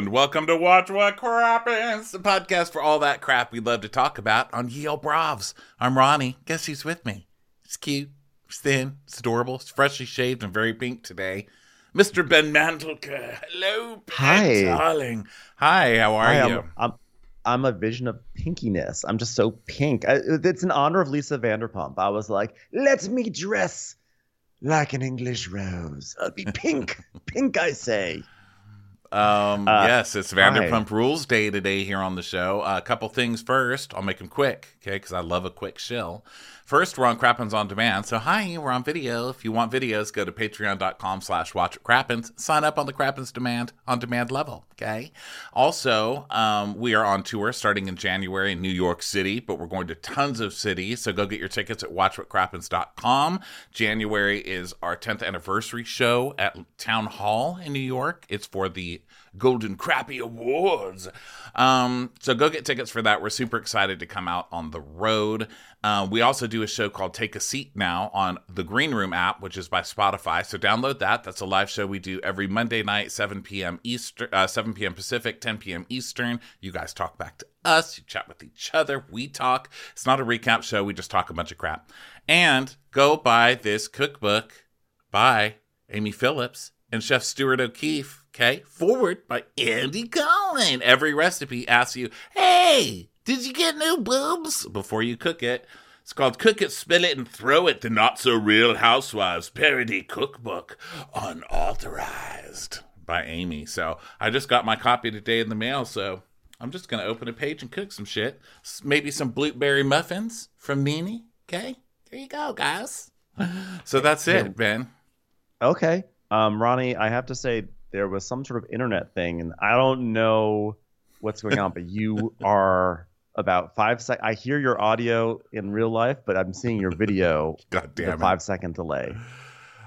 And welcome to Watch What Crappens, the podcast for all that crap we love to talk about on Yale Bravs. I'm Ronnie. Guess who's with me? He's cute, he's thin, he's adorable, he's freshly shaved and very pink today. Mr. Ben Mandelker. Hello, Ben, Hi. darling. Hi, how are Hi, you? I'm, I'm I'm a vision of pinkiness. I'm just so pink. I, it's in honor of Lisa Vanderpump. I was like, let me dress like an English rose. I'll be pink, pink. I say. Um, Uh, yes, it's Vanderpump Rules Day today here on the show. Uh, a couple things first. I'll make them quick, okay? Because I love a quick shill. First, we're on Crappens on Demand. So, hi, we're on video. If you want videos, go to patreon.com slash watch Crappens. Sign up on the Crappens Demand on demand level, okay? Also, um, we are on tour starting in January in New York City, but we're going to tons of cities. So, go get your tickets at watchwhatcrappens.com. January is our 10th anniversary show at Town Hall in New York. It's for the Golden Crappy Awards. Um, so go get tickets for that. We're super excited to come out on the road. Uh, we also do a show called Take a Seat now on the Green Room app, which is by Spotify. So download that. That's a live show we do every Monday night, 7 p.m. Eastern, uh, 7 p.m. Pacific, 10 p.m. Eastern. You guys talk back to us. You chat with each other. We talk. It's not a recap show. We just talk a bunch of crap. And go buy this cookbook by Amy Phillips and Chef Stuart O'Keeffe. Okay, forward by Andy Cohen. Every recipe asks you, "Hey, did you get new boobs?" Before you cook it. It's called Cook It, Spill It, and Throw It, the Not So Real Housewives Parody Cookbook, unauthorized by Amy. So I just got my copy today in the mail, so I'm just going to open a page and cook some shit. Maybe some blueberry muffins from Nene. Okay, there you go, guys. So that's it, Ben. Okay. Um, Ronnie, I have to say there was some sort of internet thing, and I don't know what's going on, but you are about five sec. I hear your audio in real life, but I'm seeing your video God damn it. five second delay.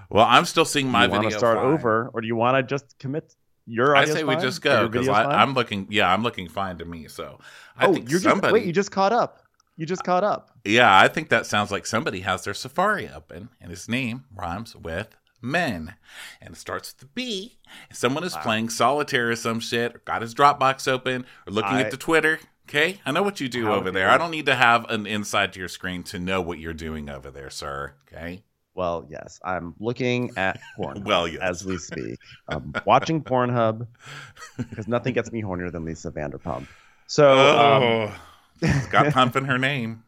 Well, I'm still seeing my you want to start fine. over, or do you want to just commit your I say we just go because I'm looking. Yeah, I'm looking fine to me. So I oh, think you're somebody. just wait. You just caught up. You just caught up. yeah, I think that sounds like somebody has their Safari open, and his name rhymes with men, and it starts with the B. Someone is Wow. playing solitaire or some shit, or got his Dropbox open, or looking I- at the Twitter. Okay, I know what you do over there. I don't need to have an inside to your screen to know what you're doing over there, sir. Okay. Well, yes, I'm looking at porn. Well, yes. as we speak, um, watching Pornhub because nothing gets me hornier than Lisa Vanderpump. So um, Oh, it's got pump in her name.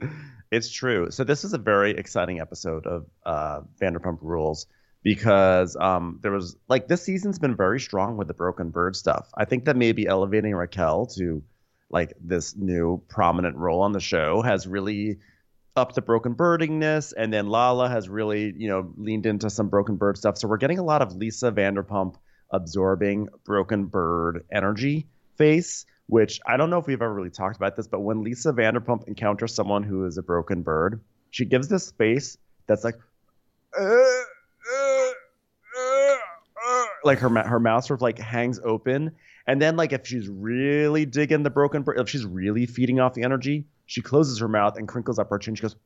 it's true. So this is a very exciting episode of uh, Vanderpump Rules because um, there was like this season's been very strong with the Broken Bird stuff. I think that maybe elevating Raquel to like this new prominent role on the show has really upped the broken birdingness and then lala has really you know leaned into some broken bird stuff so we're getting a lot of lisa vanderpump absorbing broken bird energy face which i don't know if we've ever really talked about this but when lisa vanderpump encounters someone who is a broken bird she gives this face that's like "Uh, uh, uh, uh," like her her mouth sort of like hangs open and then like if she's really digging the broken bird if she's really feeding off the energy she closes her mouth and crinkles up her chin she goes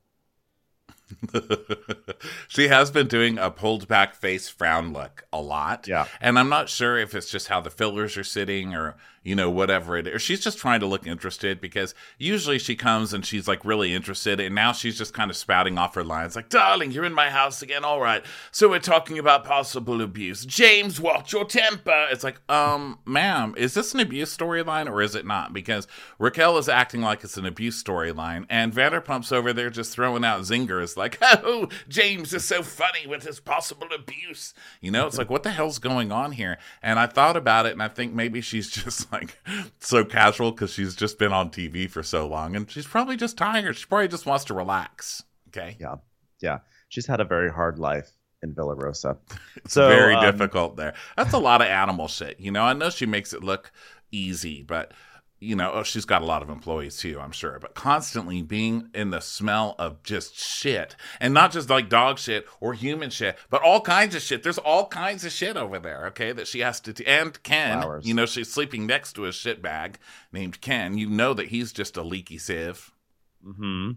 she has been doing a pulled back face frown look a lot. Yeah. And I'm not sure if it's just how the fillers are sitting or, you know, whatever it is. She's just trying to look interested because usually she comes and she's like really interested. And now she's just kind of spouting off her lines like, darling, you're in my house again. All right. So we're talking about possible abuse. James, watch your temper. It's like, um, ma'am, is this an abuse storyline or is it not? Because Raquel is acting like it's an abuse storyline and Vanderpump's over there just throwing out zingers like, oh, James is so funny with his possible abuse. You know, it's like, what the hell's going on here? And I thought about it and I think maybe she's just like so casual because she's just been on TV for so long and she's probably just tired. She probably just wants to relax. Okay. yeah yeah she's had a very hard life in villa rosa It's So, very um, difficult there. That's a lot of animal shit. You know, I know she makes it look easy, but you know, oh, she's got a lot of employees too, I'm sure. But constantly being in the smell of just shit, and not just like dog shit or human shit, but all kinds of shit. There's all kinds of shit over there, okay, that she has to. T- and Ken, Flowers. you know, she's sleeping next to a shit bag named Ken. You know that he's just a leaky sieve. hmm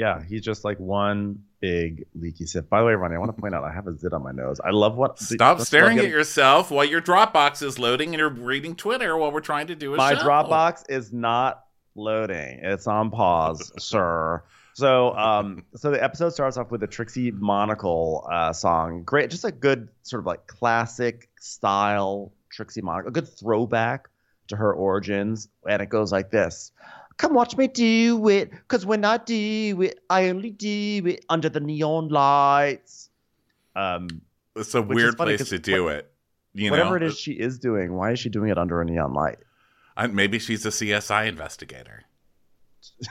Yeah, he's just like one big leaky sip. By the way, Ronnie, I want to point out I have a zit on my nose. I love what. Stop let's staring at yourself while your Dropbox is loading and you're reading Twitter while we're trying to do a My show. Dropbox is not loading. It's on pause, sir. So, um, so the episode starts off with a Trixie Monocle uh, song. Great, just a good sort of like classic style Trixie Monocle, a good throwback to her origins, and it goes like this. Come watch me do it, cause when I do it, I only do it under the neon lights. Um, It's a weird place to do it. You whatever know, it is she is doing, why is she doing it under a neon light? I- maybe she's a CSI investigator.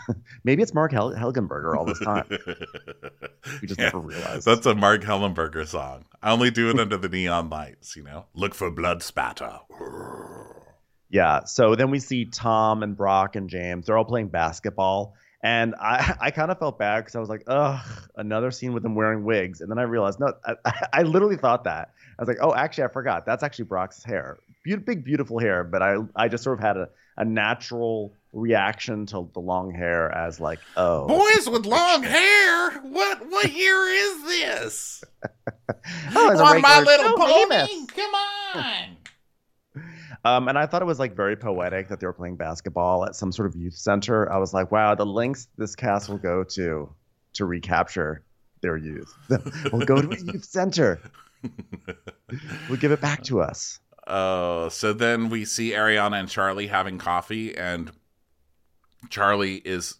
Maybe it's Marg Hel- Helgenberger all this time. We just Yeah. never realized. That's a Marg Helgenberger song. I only do it under the neon lights, you know? Look for blood spatter. Yeah. So then we see Tom and Brock and James. They're all playing basketball. And I, I kind of felt bad because I was like, ugh, another scene with them wearing wigs. And then I realized, no, I, I literally thought that. I was like, oh, actually, I forgot. That's actually Brock's hair. Be- big, beautiful hair. But I, I just sort of had a, a natural reaction to the long hair as like, oh. Boys with long hair? What what year is this? oh, it's On my little pony? famous. Come on. Um, and I thought it was like very poetic that they were playing basketball at some sort of youth center. I was like, wow, the lengths this cast will go to to recapture their youth. we'll go to a youth center. We'll give it back to us. Oh, so then we see Ariana and Charli having coffee, and Charli is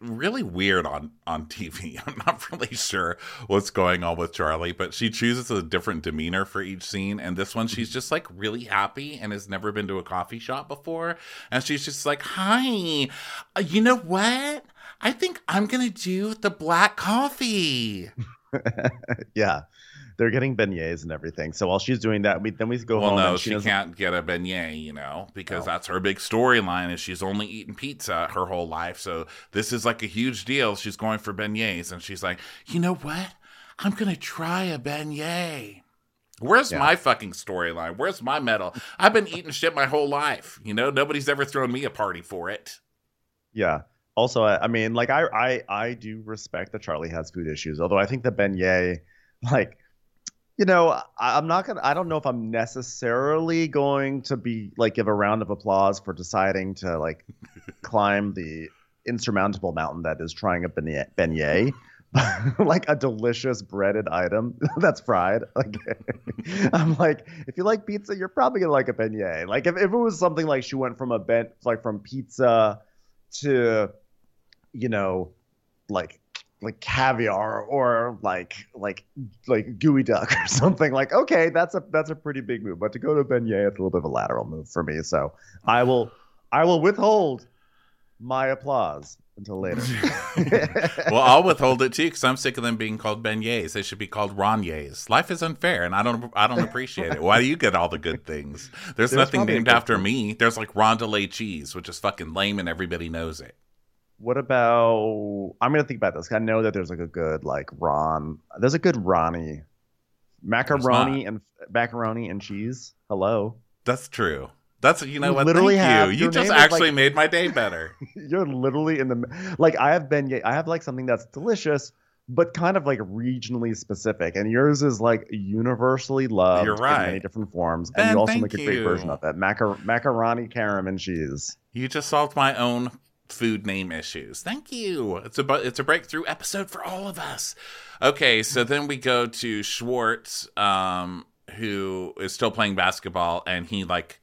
really weird on on TV. I'm not really sure what's going on with Charli, but she chooses a different demeanor for each scene. And this one, she's just like really happy and has never been to a coffee shop before, and she's just like, "Hi, uh, you know what? I think I'm gonna do the black coffee." yeah. They're getting beignets and everything. So while she's doing that, we then we go well, home no, and she, she, can't get a beignet, you know, because Oh. that's her big storyline is she's only eaten pizza her whole life. So this is like a huge deal. She's going for beignets, and she's like, you know what? I'm gonna try a beignet. Where's Yeah. my fucking storyline? Where's my medal? I've been eating shit my whole life. You know, nobody's ever thrown me a party for it. Yeah. Also, I, I mean, like I, I, I do respect that Charli has food issues. Although I think the beignet, like, you know, I'm not gonna. I don't know if I'm necessarily going to be like give a round of applause for deciding to like climb the insurmountable mountain that is trying a beignet. beignet. like a delicious breaded item that's fried. Like I'm like, if you like pizza, you're probably gonna like a beignet. Like if, if it was something like she went from a bent like from pizza to you know like like caviar or like like like gooey duck or something like okay that's a that's a pretty big move but to go to beignet it's a little bit of a lateral move for me so i will i will withhold my applause until later well, I'll withhold it too because I'm sick of them being called beignets. They should be called rognes. Life is unfair, and I don't, I don't appreciate it. Why do you get all the good things? There's, There's nothing named after thing. me. There's like Rondelé cheese, which is fucking lame, and everybody knows it. What about i'm gonna think about this i know that there's like a good like ron there's a good ronnie macaroni and macaroni and cheese hello That's true. That's you know You what? literally Thank you. You just actually like- made my day better. You're literally in the like I have beignet. I have like something that's delicious, but kind of like regionally specific, and yours is like universally loved You're in right. many different forms, Ben, and you also make a great you. version of that. Macar- macaroni, Karam, and cheese. you just solved my own food name issues. Thank you. It's a bu- it's a breakthrough episode for all of us. Okay, so then we go to Schwartz, um, who is still playing basketball, and he like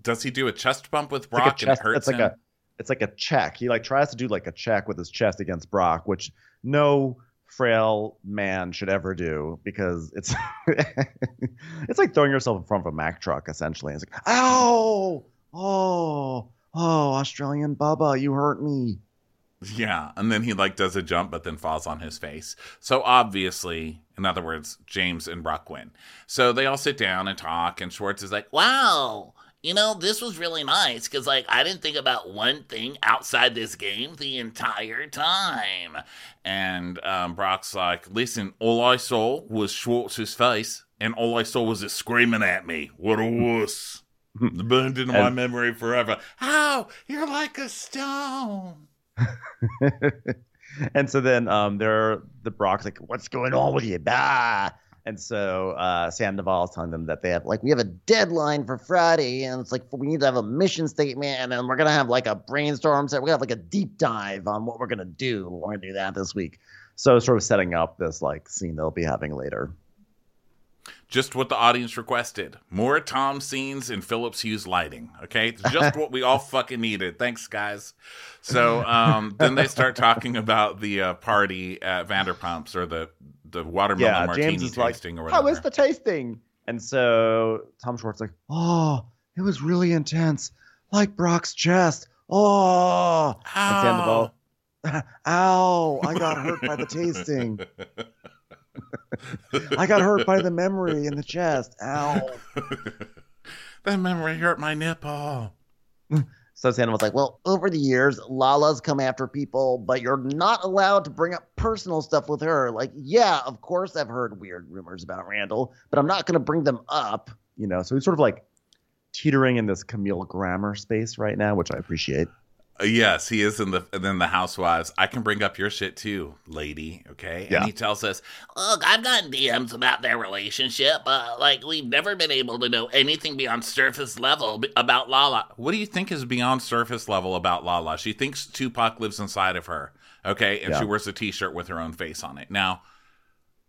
does he do a chest bump with It's like Brock and it chest. hurts It's like him? a it's like a check. He like tries to do like a check with his chest against Brock, which no frail man should ever do because it's it's like throwing yourself in front of a Mack truck essentially. It's like, ow, oh, oh, Australian Bubba, you hurt me. Yeah, and then he like does a jump, but then falls on his face. So obviously, in other words, James and Brock win. So they all sit down and talk, and Schwartz is like, Wow. You know, this was really nice because, like, I didn't think about one thing outside this game the entire time. and um, Brock's like, listen, all I saw was Schwartz's face, and all I saw was it screaming at me. What a wuss. Burned into my memory forever. How? You're like a stone. and so then um, they're the Brock's like, "What's going on with you?" Bah. And so uh, Sam Sandoval is telling them that they have like we have a deadline for Friday, and it's like we need to have a mission statement, and then we're gonna have like a brainstorm. So we're gonna have like a deep dive on what we're gonna do. We're gonna do that this week. So sort of setting up this like scene they'll be having later. Just what the audience requested. More Tom scenes in Phillips Hues lighting. Okay. It's just what we all fucking needed. Thanks, guys. So um, then they start talking about the uh, party at Vanderpump's or the, the watermelon Yeah, martini James is tasting like, or whatever. "How is the tasting?" And so Tom Schwartz like, "Oh, it was really intense, like Brock's chest. Oh, and Sandoval, ow, I got hurt by the tasting. I got hurt by the memory in the chest. Ow." that memory hurt my nipple. So Sandoval's like, "Well, over the years, Lala's come after people, but you're not allowed to bring up personal stuff with her. Like, yeah, of course I've heard weird rumors about Randall, but I'm not going to bring them up." You know, so he's sort of like teetering in this Camille Grammer space right now, which I appreciate. Uh, Yes, he is in the in the Housewives. I can bring up your shit too, lady. Okay, Yeah. and he tells us, Look, I've gotten DMs about their relationship, but like we've never been able to know anything beyond surface level about Lala. "What do you think is beyond surface level about Lala?" She thinks Tupac lives inside of her. Okay, and Yeah. she wears a T-shirt with her own face on it. Now,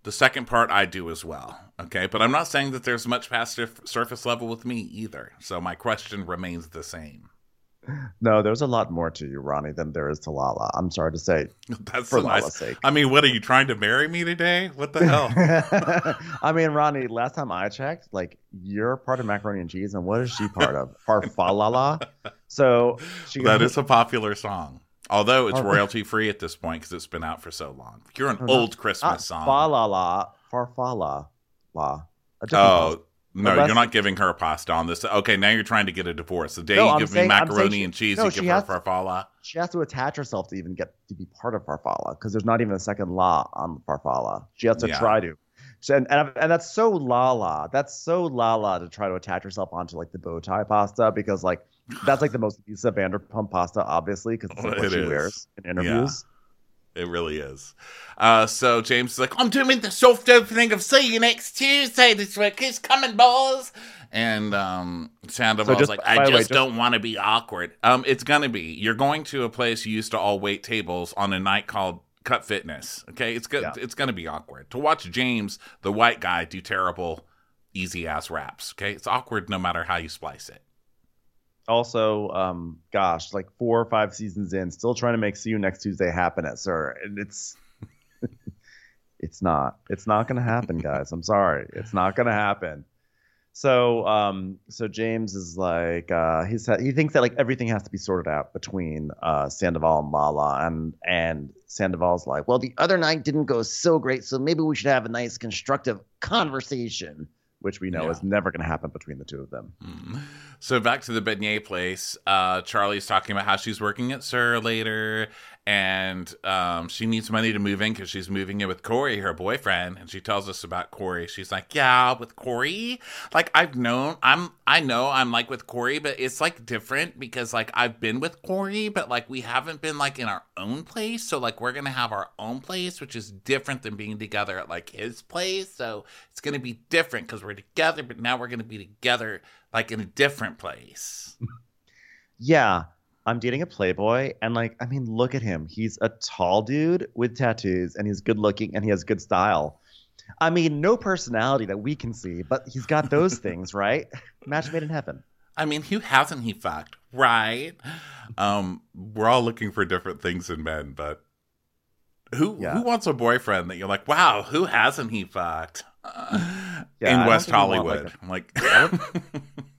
the second part I do as well. Okay, but I'm not saying that there's much past surface level with me either. So my question remains the same. No, there's a lot more to you, Ronnie, than there is to Lala. I'm sorry to say, That's for a nice. Lala's sake. I mean, what are you trying to marry me today? What the hell? I mean, Ronnie, last time I checked, like you're part of macaroni and cheese, and what is she part of? Farfalala. So she that is a popular song. Although it's royalty free at this point because it's been out for so long. You're an old Christmas song. Farfala, la. A different Oh, no, you're not giving her pasta on this. Okay, now you're trying to get a divorce. The day No, you I'm give saying- me macaroni she- and cheese, no, you give her farfalla. she has to attach herself to even get to be part of Farfalla because there's not even a second la on Farfalla. She has to Yeah. try to. And, and and that's so la la. That's so la la to try to attach herself onto like the bow tie pasta because like that's like the most Lisa Vanderpump pasta, obviously, because it's like what It she is. wears in interviews. It really is. Uh, so James is like, I'm doing the soft opening of See You Next Tuesday this week. It's coming, boys. And um, Sandoval's just- like, I just, way, don't want to be awkward. Um, it's gonna be. You're going to a place you used to all wait tables on a night called Cut Fitness. Okay, it's good. Yeah. It's gonna be awkward to watch James, the white guy, do terrible, easy ass raps. Okay, it's awkward no matter how you splice it. Also, um, gosh, like four or five seasons in, still trying to make See You Next Tuesday happen at SUR, and it's it's not. It's not going to happen, guys. I'm sorry. It's not going to happen. So, um, so James is like, uh, he's he thinks that like everything has to be sorted out between uh, Sandoval and Lala, and and Sandoval's like, well, the other night didn't go so great, so maybe we should have a nice constructive conversation, which we know Yeah. is never going to happen between the two of them. Mm. So back to the beignet place. Uh, Charli's talking about how she's working at SUR later, and um, she needs money to move in because she's moving in with Corey, her boyfriend. And she tells us about Corey. She's like, "Yeah, with Corey, like I've known, I'm, I know, I'm like with Corey, but it's like different because like I've been with Corey, but like we haven't been like in our own place. So like we're gonna have our own place, which is different than being together at like his place. So it's gonna be different because we're together, but now we're gonna be together." like in a different place. yeah, I'm dating a playboy, and like, I mean, look at him. He's a tall dude with tattoos, and he's good looking, and he has good style. I mean, no personality that we can see, but he's got those things, right? Match made in heaven. I mean, who hasn't he fucked, right? Um, we're all looking for different things in men, but who Yeah. who wants a boyfriend that you're like, wow, who hasn't he fucked? Yeah, in don't West Hollywood, like, I'm like, I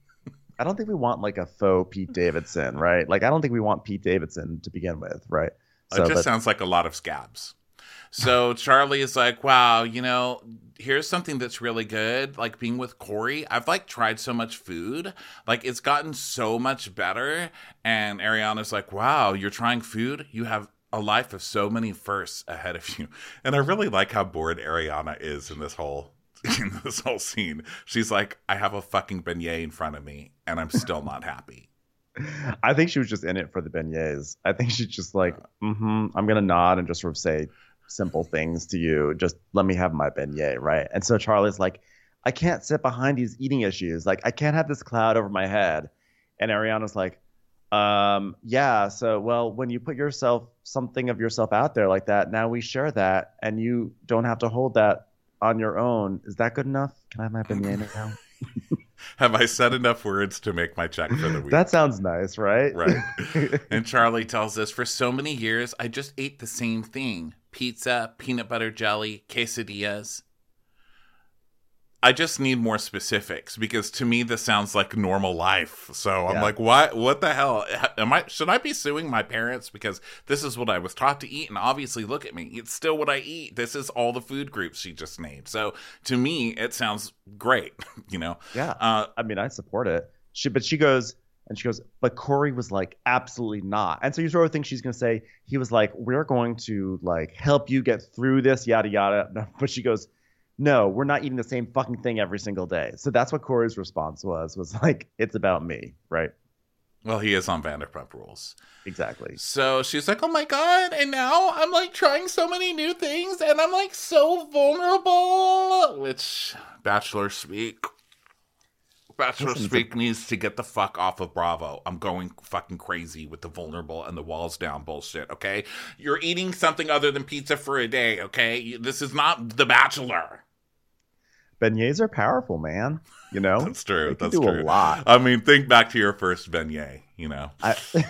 don't think we want like a faux Pete Davidson, right? Like, I don't think we want Pete Davidson to begin with, right? it just but- sounds like a lot of scabs. So Charli is like, wow, you know, here's something that's really good. Like being with Corey, I've like tried so much food, like it's gotten so much better. And Ariana's like, wow, you're trying food. You have a life of so many firsts ahead of you. And I really like how bored Ariana is in this whole in this whole scene. She's like, I have a fucking beignet in front of me, and I'm still not happy. I think she was just in it for the beignets. I think she's just like, mm-hmm, I'm gonna nod and just sort of say simple things to you. Just let me have my beignet, right? And so Charli's like, I can't sit behind these eating issues. Like, I can't have this cloud over my head. And Ariana's like, um, yeah, so well, when you put yourself something of yourself out there like that, now we share that and you don't have to hold that on your own. Is that good enough? Can I have my banana now? Have I said enough words to make my check for the week? that sounds nice, right? Right. and Charli tells us for so many years, I just ate the same thing pizza, peanut butter jelly, quesadillas. I just need more specifics because to me this sounds like normal life. So I'm like, what? What the hell? Am I? Should I be suing my parents because this is what I was taught to eat? And obviously, look at me. It's still what I eat. This is all the food groups she just named. So to me, it sounds great. You know. Yeah. Uh, I mean, I support it. She, but she goes, and she goes, but Corey was like, absolutely not. And so you sort of think she's going to say, he was like, we're going to like help you get through this, yada, yada. But she goes, no, we're not eating the same fucking thing every single day. So that's what Corey's response was, was like, it's about me, right? well, he is on Vanderpump Rules. Exactly. So she's like, "Oh my god!" And now I'm like trying so many new things, and I'm like so vulnerable. Which Bachelor speak, Bachelor Listen, speak needs to get the fuck off of Bravo. I'm going fucking crazy with the vulnerable and the walls down bullshit. Okay, you're eating something other than pizza for a day. Okay, this is not The Bachelor. Beignets are powerful, man. You know? That's true. That's do true. a lot. I mean, think back to your first beignet. You know. I,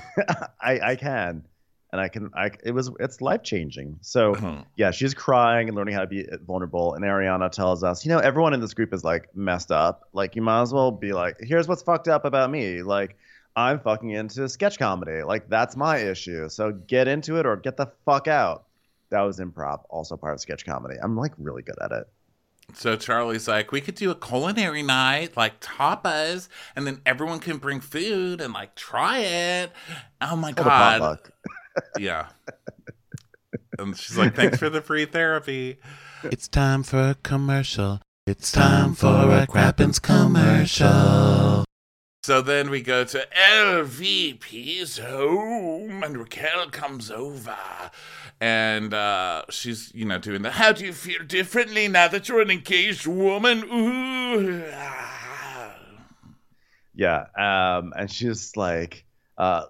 I, I can. And I can, I, it was, it's life changing. So, Mhm. yeah, she's crying and learning how to be vulnerable. And Ariana tells us, you know, everyone in this group is like messed up. Like, you might as well be like, here's what's fucked up about me. Like, I'm fucking into sketch comedy. Like, that's my issue. So get into it or get the fuck out. That was improv, also part of sketch comedy. I'm like really good at it. So Charli's like, we could do a culinary night, like tapas, and then everyone can bring food and like try it. Oh my god, yeah. And she's like, thanks for the free therapy. It's time for a commercial. It's time for a Crappens commercial. So then we go to LVP's home, and Raquel comes over, and uh, she's, you know, doing the. How do you feel differently now that you're an engaged woman? Ooh. ah." Yeah. Um, and she's like, uh,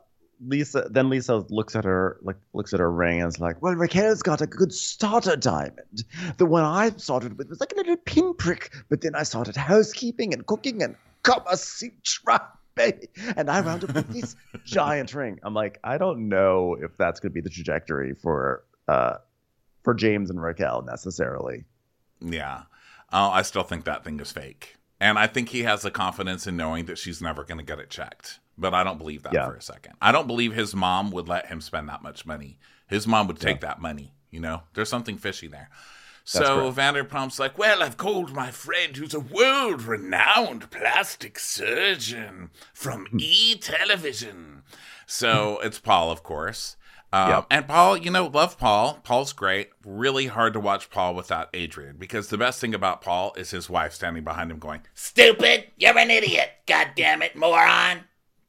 Lisa. Then Lisa looks at her, like looks at her ring, and is like, "Well, Raquel's got a good starter diamond. The one I started with was like a little pinprick, but then I started housekeeping and cooking and Kama Sutra, baby, and I wound up with this giant ring." I'm like, I don't know if that's going to be the trajectory for uh, for James and Raquel necessarily. Yeah. Oh, I still think that thing is fake. And I think he has the confidence in knowing that she's never going to get it checked. But I don't believe that Yeah. for a second. I don't believe his mom would let him spend that much money. His mom would take that money. You know, there's something fishy there. So Vanderpump's like, well, I've called my friend who's a world renowned plastic surgeon from E Television. So it's Paul, of course. Um, Yeah. And Paul, you know, love Paul. Paul's great. Really hard to watch Paul without Adrienne because the best thing about Paul is his wife standing behind him going, Stupid! You're an idiot! God damn it, moron!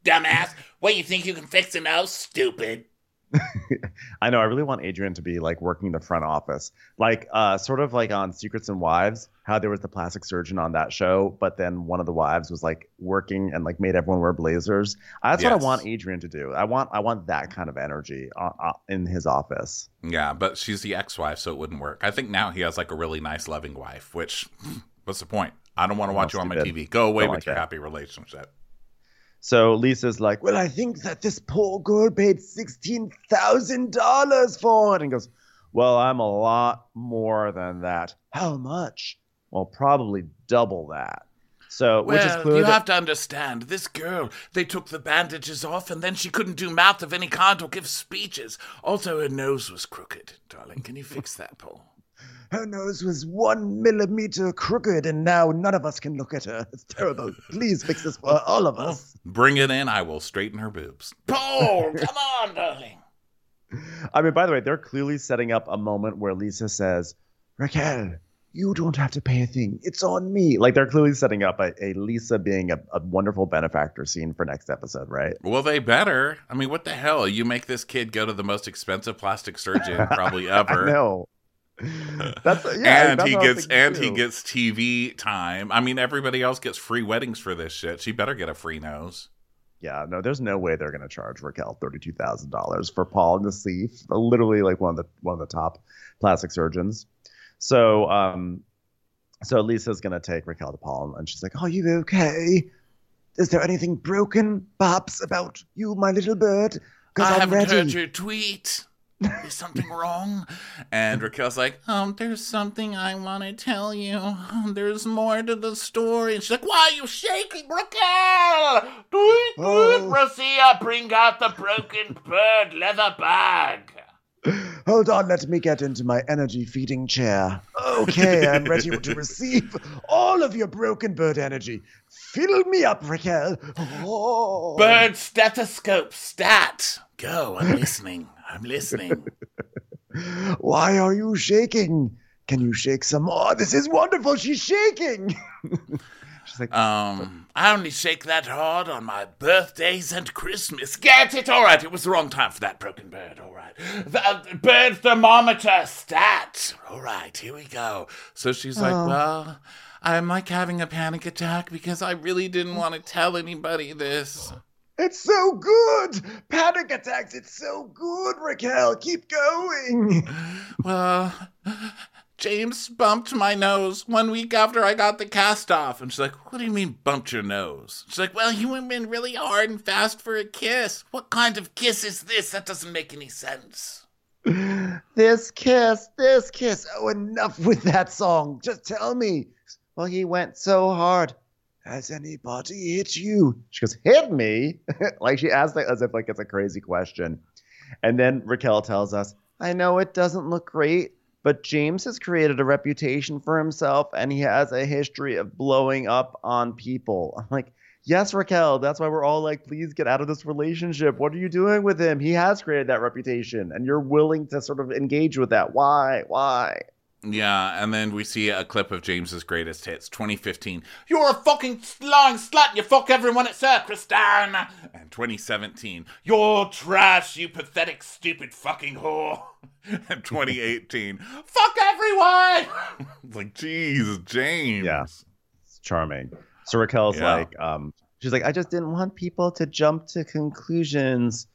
Dumbass! What, you think you can fix a nose? Stupid! I know. I really want Adrienne to be like working the front office, like uh, sort of like on Secrets and Wives, how there was the plastic surgeon on that show, but then one of the wives was like working and like made everyone wear blazers. That's what I want Adrienne to do. I want I want that kind of energy uh, uh, in his office. Yeah, but she's the ex wife, so it wouldn't work. I think now he has like a really nice, loving wife, which, what's the point? I don't want to watch you on my. TV. Go away Don't with like your that. happy relationship. So Lisa's like, "Well, I think that this poor girl paid sixteen thousand dollars for it," and goes, "Well, I'm a lot more than that. How much? Well, probably double that." So, which is Well, clear you that- have to understand, this girl, they took the bandages off and then she couldn't do mouth of any kind or give speeches. Also, her nose was crooked. Darling, can you fix that, Paul? Her nose was one millimeter crooked, and now none of us can look at her. It's terrible. Please fix this for all of us. Bring it in, I will straighten her boobs. Paul, come on, darling! I mean, by the way, they're clearly setting up a moment where Lisa says, Raquel, you don't have to pay a thing. It's on me. Like they're clearly setting up a, a Lisa being a, a wonderful benefactor scene for next episode, right? Well, they better. I mean, what the hell? You make this kid go to the most expensive plastic surgeon probably ever. No. That's yeah, and that's he I gets and he gets TV time. I mean, everybody else gets free weddings for this shit. She better get a free nose. Yeah, no, there's no way they're gonna charge Raquel thirty two thousand dollars for Paul Nassif, literally like one of the one of the top plastic surgeons. So um so Lisa's gonna take Raquel to Paul and she's like, Are you okay? Is there anything broken, perhaps, about you, my little bird? I Because I'm haven't ready. heard your tweet. Is something wrong? And Raquel's like, um, there's something I want to tell you. There's more to the story. And she's like, why are you shaking, Raquel? Do it, do it. Rosia, bring out the broken bird leather bag. Hold on, let me get into my energy feeding chair. Okay, I'm ready to receive all of your broken bird energy. Fill me up, Raquel. Oh. Bird stethoscope stat. Go, I'm listening. I'm listening. Why are you shaking? Can you shake some more? This is wonderful. She's shaking. She's like, Um, I only shake that hard on my birthdays and Christmas. Get it? All right, it was the wrong time for that broken bird. All right. The, uh, bird thermometer stat. All right, here we go. so she's like, well, I'm like having a panic attack because I really didn't want to tell anybody this. It's so good. Panic attacks. It's so good, Raquel. Keep going. Well, James bumped my nose one week after I got the cast off. And she's like, What do you mean bumped your nose? She's like, Well, you went in really hard and fast for a kiss. What kind of kiss is this? That doesn't make any sense. this kiss, this kiss. Oh, enough with that song. Just tell me. Well, he went so hard. Has anybody hit you? She goes, hit me? like she asked it as if like it's a crazy question. And then Raquel tells us, I know it doesn't look great, but James has created a reputation for himself and he has a history of blowing up on people. I'm like, yes, Raquel, that's why we're all like, please get out of this relationship. What are you doing with him? He has created that reputation and you're willing to sort of engage with that. Why? Why? Yeah, and then we see a clip of James's greatest hits, 2015. You're a fucking lying slut. You fuck everyone at Circustan. And 2017. You're trash, you pathetic, stupid fucking whore. And 2018. Fuck everyone. Like, jeez, James. Yeah. It's charming. So Raquel's Yeah. like, um, she's like, I just didn't want people to jump to conclusions.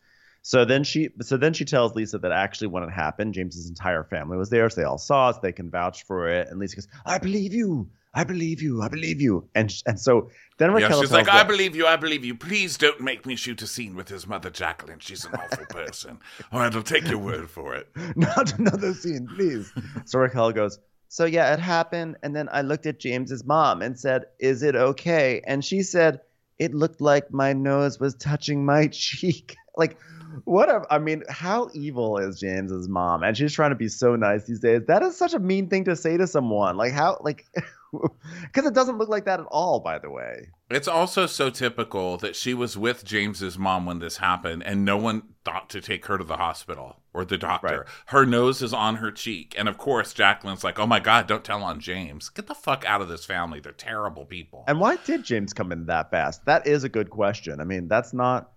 So then she, so then she tells Lisa that actually when it happened, James's entire family was there, so they all saw it, they can vouch for it. And Lisa goes, "I believe you, I believe you, I believe you." And sh- and so then Yeah, Raquel she's tells like, I believe you, I believe you. Please don't make me shoot a scene with his mother, Jacqueline. She's an awful person. All right, I'll take your word for it. not another scene, please. so Raquel goes, So yeah, it happened. And then I looked at James's mom and said, Is it okay? And she said, It looked like my nose was touching my cheek. like, what a, I mean, how evil is James's mom? And she's trying to be so nice these days. That is such a mean thing to say to someone. Like, how, like, because it doesn't look like that at all, by the way. It's also so typical that she was with James's mom when this happened, and no one thought to take her to the hospital or the doctor. Right. Her nose is on her cheek. And of course, Jacqueline's like, oh my God, don't tell on James. Get the fuck out of this family. They're terrible people. And why did James come in that fast? That is a good question. I mean, that's not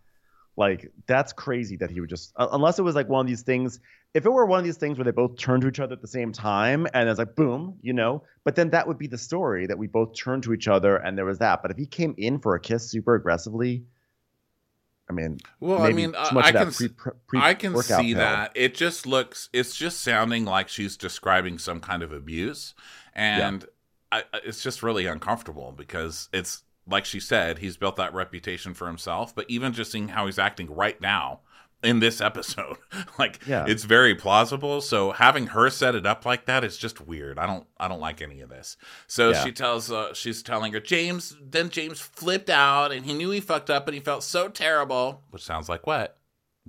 like that's crazy that he would just unless it was like one of these things. If it were one of these things where they both turned to each other at the same time and it's like boom, you know, but then that would be the story that we both turned to each other and there was that. But if he came in for a kiss super aggressively, I mean, well, I mean, I, I can, pre- pre- pre- I can see pill. that. It just looks, it's just sounding like she's describing some kind of abuse. And I, I- it's just really uncomfortable because it's like she said, he's built that reputation for himself. But even just seeing how he's acting right now in this episode, like Yeah. it's very plausible. So having her set it up like that is just weird. I don't, I don't like any of this. So Yeah. she tells, uh, she's telling her James. Then James flipped out and he knew he fucked up and he felt so terrible. Which sounds like what?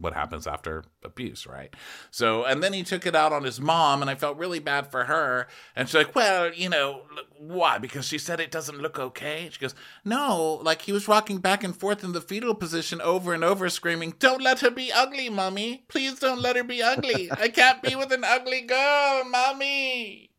What happens after abuse, right? So, and then he took it out on his mom, and I felt really bad for her. And she's like, Well, you know, why? Because she said it doesn't look okay. She goes, No, like he was rocking back and forth in the fetal position over and over, screaming, Don't let her be ugly, mommy. Please don't let her be ugly. I can't be with an ugly girl, mommy.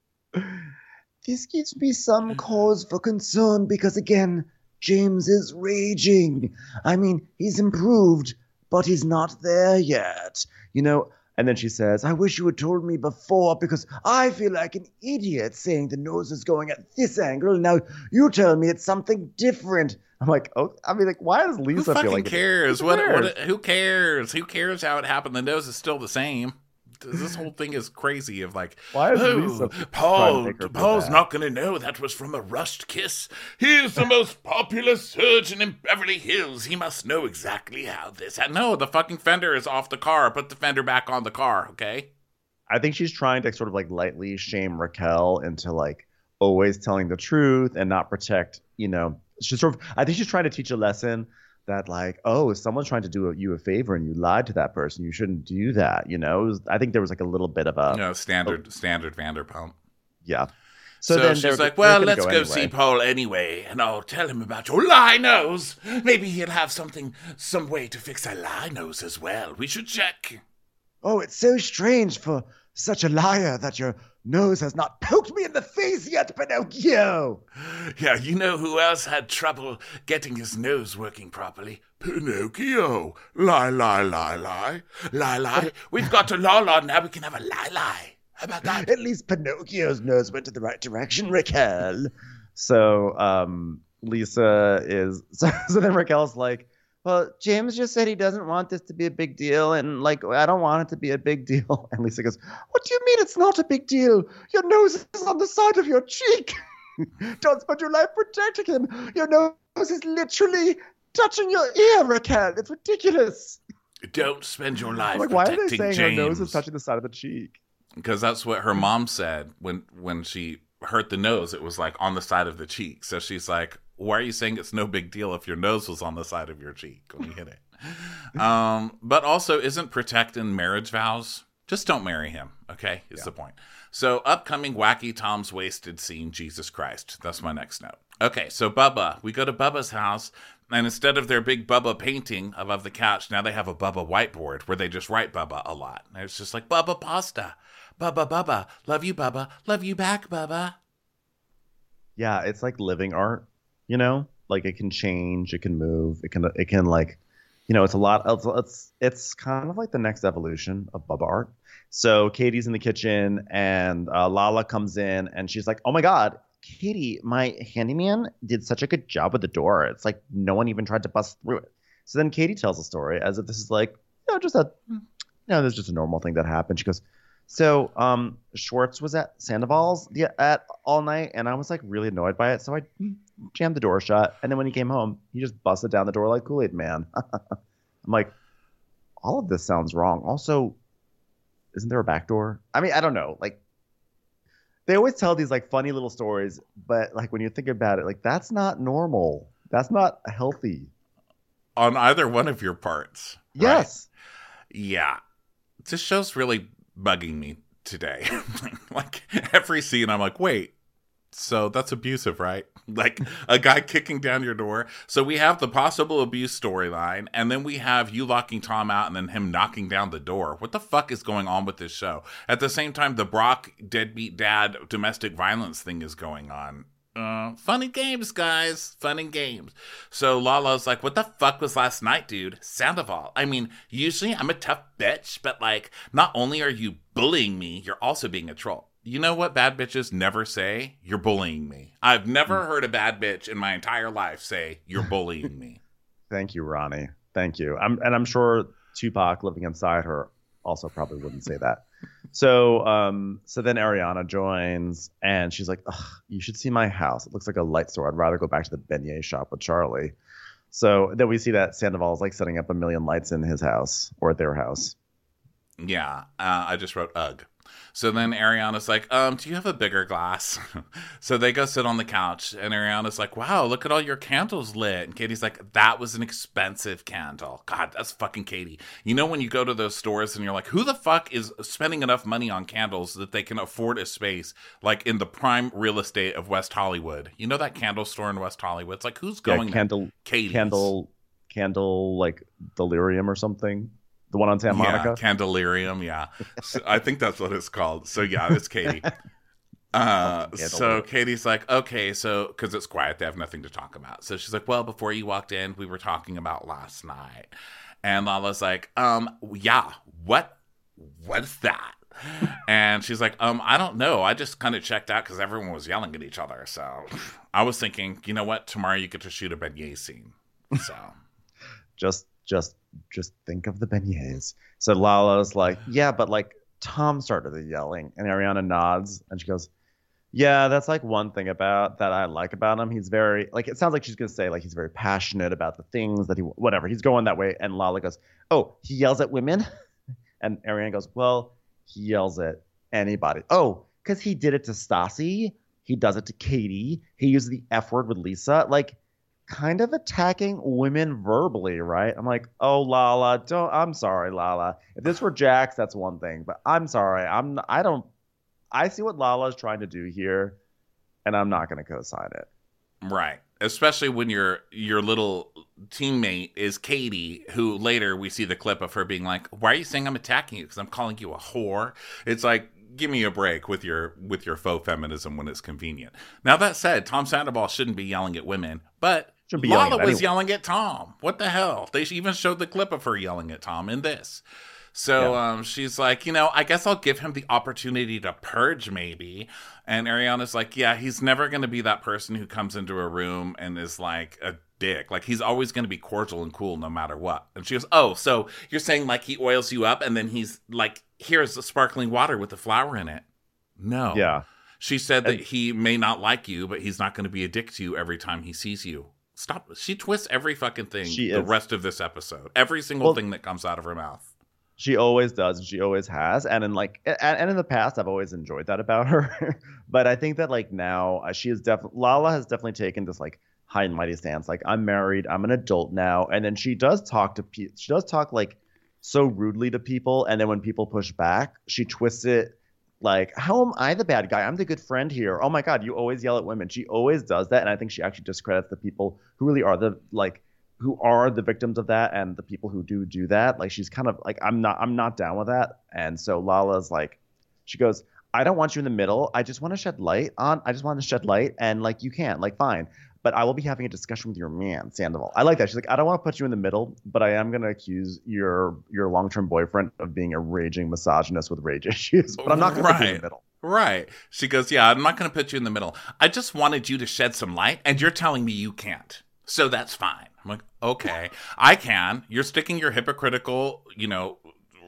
this gives me some cause for concern because, again, James is raging. I mean, he's improved, but he's not there yet. You know, and then she says, I wish you had told me before because I feel like an idiot saying the nose is going at this angle. Now you tell me it's something different. I'm like, oh, I mean, like, why does Lisa Who feel like cares? Who What, cares? what? Who cares? Who cares how it happened? The nose is still the same. This whole thing is crazy. Of like, Why is Oh, Lisa trying to Paul, make her feel Paul's not going to know that was from a rushed kiss. He's the most popular surgeon in Beverly Hills. He must know exactly how this happened. no, the fucking fender is off the car. Put the fender back on the car, okay? I think she's trying to sort of like lightly shame Raquel into like always telling the truth and not protect, you know, she's sort of, I think she's trying to teach a lesson that like, oh, if someone's trying to do you a favor and you lied to that person, you shouldn't do that. You know, was- I think there was like a little bit of a, no, standard, oh standard Vanderpump. yeah. So, then she's like, well, let's go, anyway. see Paul anyway, and I'll tell him about your lie nose. Maybe he'll have something, some way to fix a lie nose as well. We should check. Oh, it's so strange for such a liar that your nose has not poked me in the face yet, Pinocchio. Yeah, you know who else had trouble getting his nose working properly? Pinocchio. Lie, lie, lie, lie. Lie, lie. We've got a la la, now we can have a lie, lie. How about that? At least Pinocchio's nose went in the right direction, Raquel. So um, Lisa is. So, so then Raquel's like, well, James just said he doesn't want this to be a big deal, and like I don't want it to be a big deal. And Lisa goes, "What do you mean it's not a big deal? Your nose is on the side of your cheek. don't spend your life protecting him. Your nose is literally touching your ear, Raquel. It's ridiculous. Don't spend your life Like, why are they saying James. her nose is touching the side of the cheek? because that's what her mom said when when she hurt the nose it was like on the side of the cheek so she's like why are you saying it's no big deal if your nose was on the side of your cheek when you hit it um but also isn't protecting marriage vows just don't marry him okay is the point so upcoming wacky tom's wasted scene jesus christ that's my next note okay so bubba we go to bubba's house and instead of their big Bubba painting above the couch, now they have a Bubba whiteboard where they just write Bubba a lot. And it's just like Bubba pasta. Bubba Bubba. Love you, Bubba. Love you back, Bubba. yeah it's like living art you know? Like it can change it can move it can it can like you know it's a lot it's it's, it's kind of like the next evolution of bubba art. So katie's in the kitchen and uh, lala comes in and she's like oh my god katie my handyman did such a good job with the door. It's like no one even tried to bust through it. So then katie tells a story as if this is like you know just a you know this is just a normal thing that happened. She goes so um, Schwartz was at Sandoval's the, at all night, and I was like really annoyed by it. So I jammed the door shut, and then when he came home, he just busted down the door like Kool Aid Man. I'm like, all of this sounds wrong. Also, isn't there a back door? I mean, I don't know. Like, they always tell these like funny little stories, but like when you think about it, like that's not normal. That's not healthy. On either one of your parts. right? Yes. Yeah. This show's really bugging me today. like every scene, I'm like, wait, so that's abusive, right? Like a guy kicking down your door. So we have the possible abuse storyline, and then we have you locking Tom out and then him knocking down the door. What the fuck is going on with this show? At the same time, the Brock deadbeat dad domestic violence thing is going on. Uh, games, guys. Fun and games. So Lala's like, what the fuck was last night, dude? Sandoval. I mean, usually I'm a tough bitch, but like, not only are you bullying me, you're also being a troll. You know what bad bitches never say? You're bullying me. I've never heard a bad bitch in my entire life say, you're bullying me. Thank you, Ronnie. Thank you. I'm, and I'm sure Tupac living inside her also probably wouldn't say that. So, um, so then Ariana joins, and she's like, Ugh, "You should see my house. It looks like a light store. I'd rather go back to the beignet shop with Charli." So then we see that Sandoval is like setting up a million lights in his house or at their house. Yeah, uh, I just wrote ugh. So then Ariana's like, um, do you have a bigger glass? so they go sit on the couch, and Ariana's like, wow, look at all your candles lit. And Katie's like, that was an expensive candle. God, that's fucking Katie. You know, when you go to those stores and you're like, who the fuck is spending enough money on candles that they can afford a space like in the prime real estate of West Hollywood? You know that candle store in West Hollywood? It's like, who's going yeah, there? candle, Katie's. candle, candle, like delirium or something. The one on Santa Yeah, Monica. Candelarium, yeah. So I think that's what it's called. So yeah, it's Katie. Uh, so. Katie's like, okay, so because it's quiet, they have nothing to talk about. So she's like, well, before you walked in, we were talking about last night, and Lala's like, um, yeah, what, what's that? and she's like, um, I don't know. I just kind of checked out because everyone was yelling at each other. So I was thinking, you know what? Tomorrow you get to shoot a beignet scene. So just just just think of the beignets. So Lala's like, yeah, but like Tom started the yelling, and Ariana nods, and she goes, yeah, that's like one thing about that I like about him. He's very like it sounds like she's gonna say like he's very passionate about the things that he whatever. He's going that way, and Lala goes, oh, he yells at women, and Ariana goes, well, he yells at anybody. Oh, because he did it to Stassi. He does it to Katie. He uses the F word with Lisa. Like, kind of attacking women verbally, right? I'm like, oh Lala, don't. I'm sorry, Lala. If this were Jax, that's one thing, but I'm sorry. I'm. I don't. I see what Lala's trying to do here, and I'm not going to co-sign it. Right. Especially when your your little teammate is Katie, who later we see the clip of her being like, "Why are you saying I'm attacking you? Because I'm calling you a whore." It's like, give me a break with your with your faux feminism when it's convenient. Now that said, Tom Sandoval shouldn't be yelling at women, but Shouldn't be yelling Lala at was anyone. yelling at Tom. What the hell? They even showed the clip of her yelling at Tom in this. So um, she's like, you know, I guess I'll give him the opportunity to purge, maybe. And Ariana's like, yeah, he's never going to be that person who comes into a room and is like a dick. Like, he's always going to be cordial and cool no matter what. And she goes, oh, so you're saying like he oils you up and then he's like, here's the sparkling water with the flower in it. No. Yeah, She said that he may not like you, but he's not going to be a dick to you every time he sees you. Stop. She twists every fucking thing She the is. rest of this episode. Every single Well- thing that comes out of her mouth. she always does, and she always has. And in like, and, and in the past, I've always enjoyed that about her. but I think that like now, uh, she is definitely Lala has definitely taken this like high and mighty stance. Like, I'm married, I'm an adult now, and then she does talk to people. She does talk like so rudely to people, and then when people push back, she twists it like, how am I the bad guy? I'm the good friend here. Oh my god, you always yell at women. She always does that, and I think she actually discredits the people who really are the like who are the victims of that and the people who do do that. Like she's kind of like I'm not I'm not down with that, and so Lala's like, she goes. I don't want you in the middle. I just want to shed light on. I just want to shed mm-hmm. light, and like you can't, like fine. But I will be having a discussion with your man, Sandoval. I like that. She's like, I don't want to put you in the middle, but I am going to accuse your your long term boyfriend of being a raging misogynist with rage issues. But I'm not going to put you in the middle. Right. She goes, Yeah, I'm not going to put you in the middle. I just wanted you to shed some light, and you're telling me you can't. So that's fine. I'm like, Okay, I can. You're sticking your hypocritical, you know,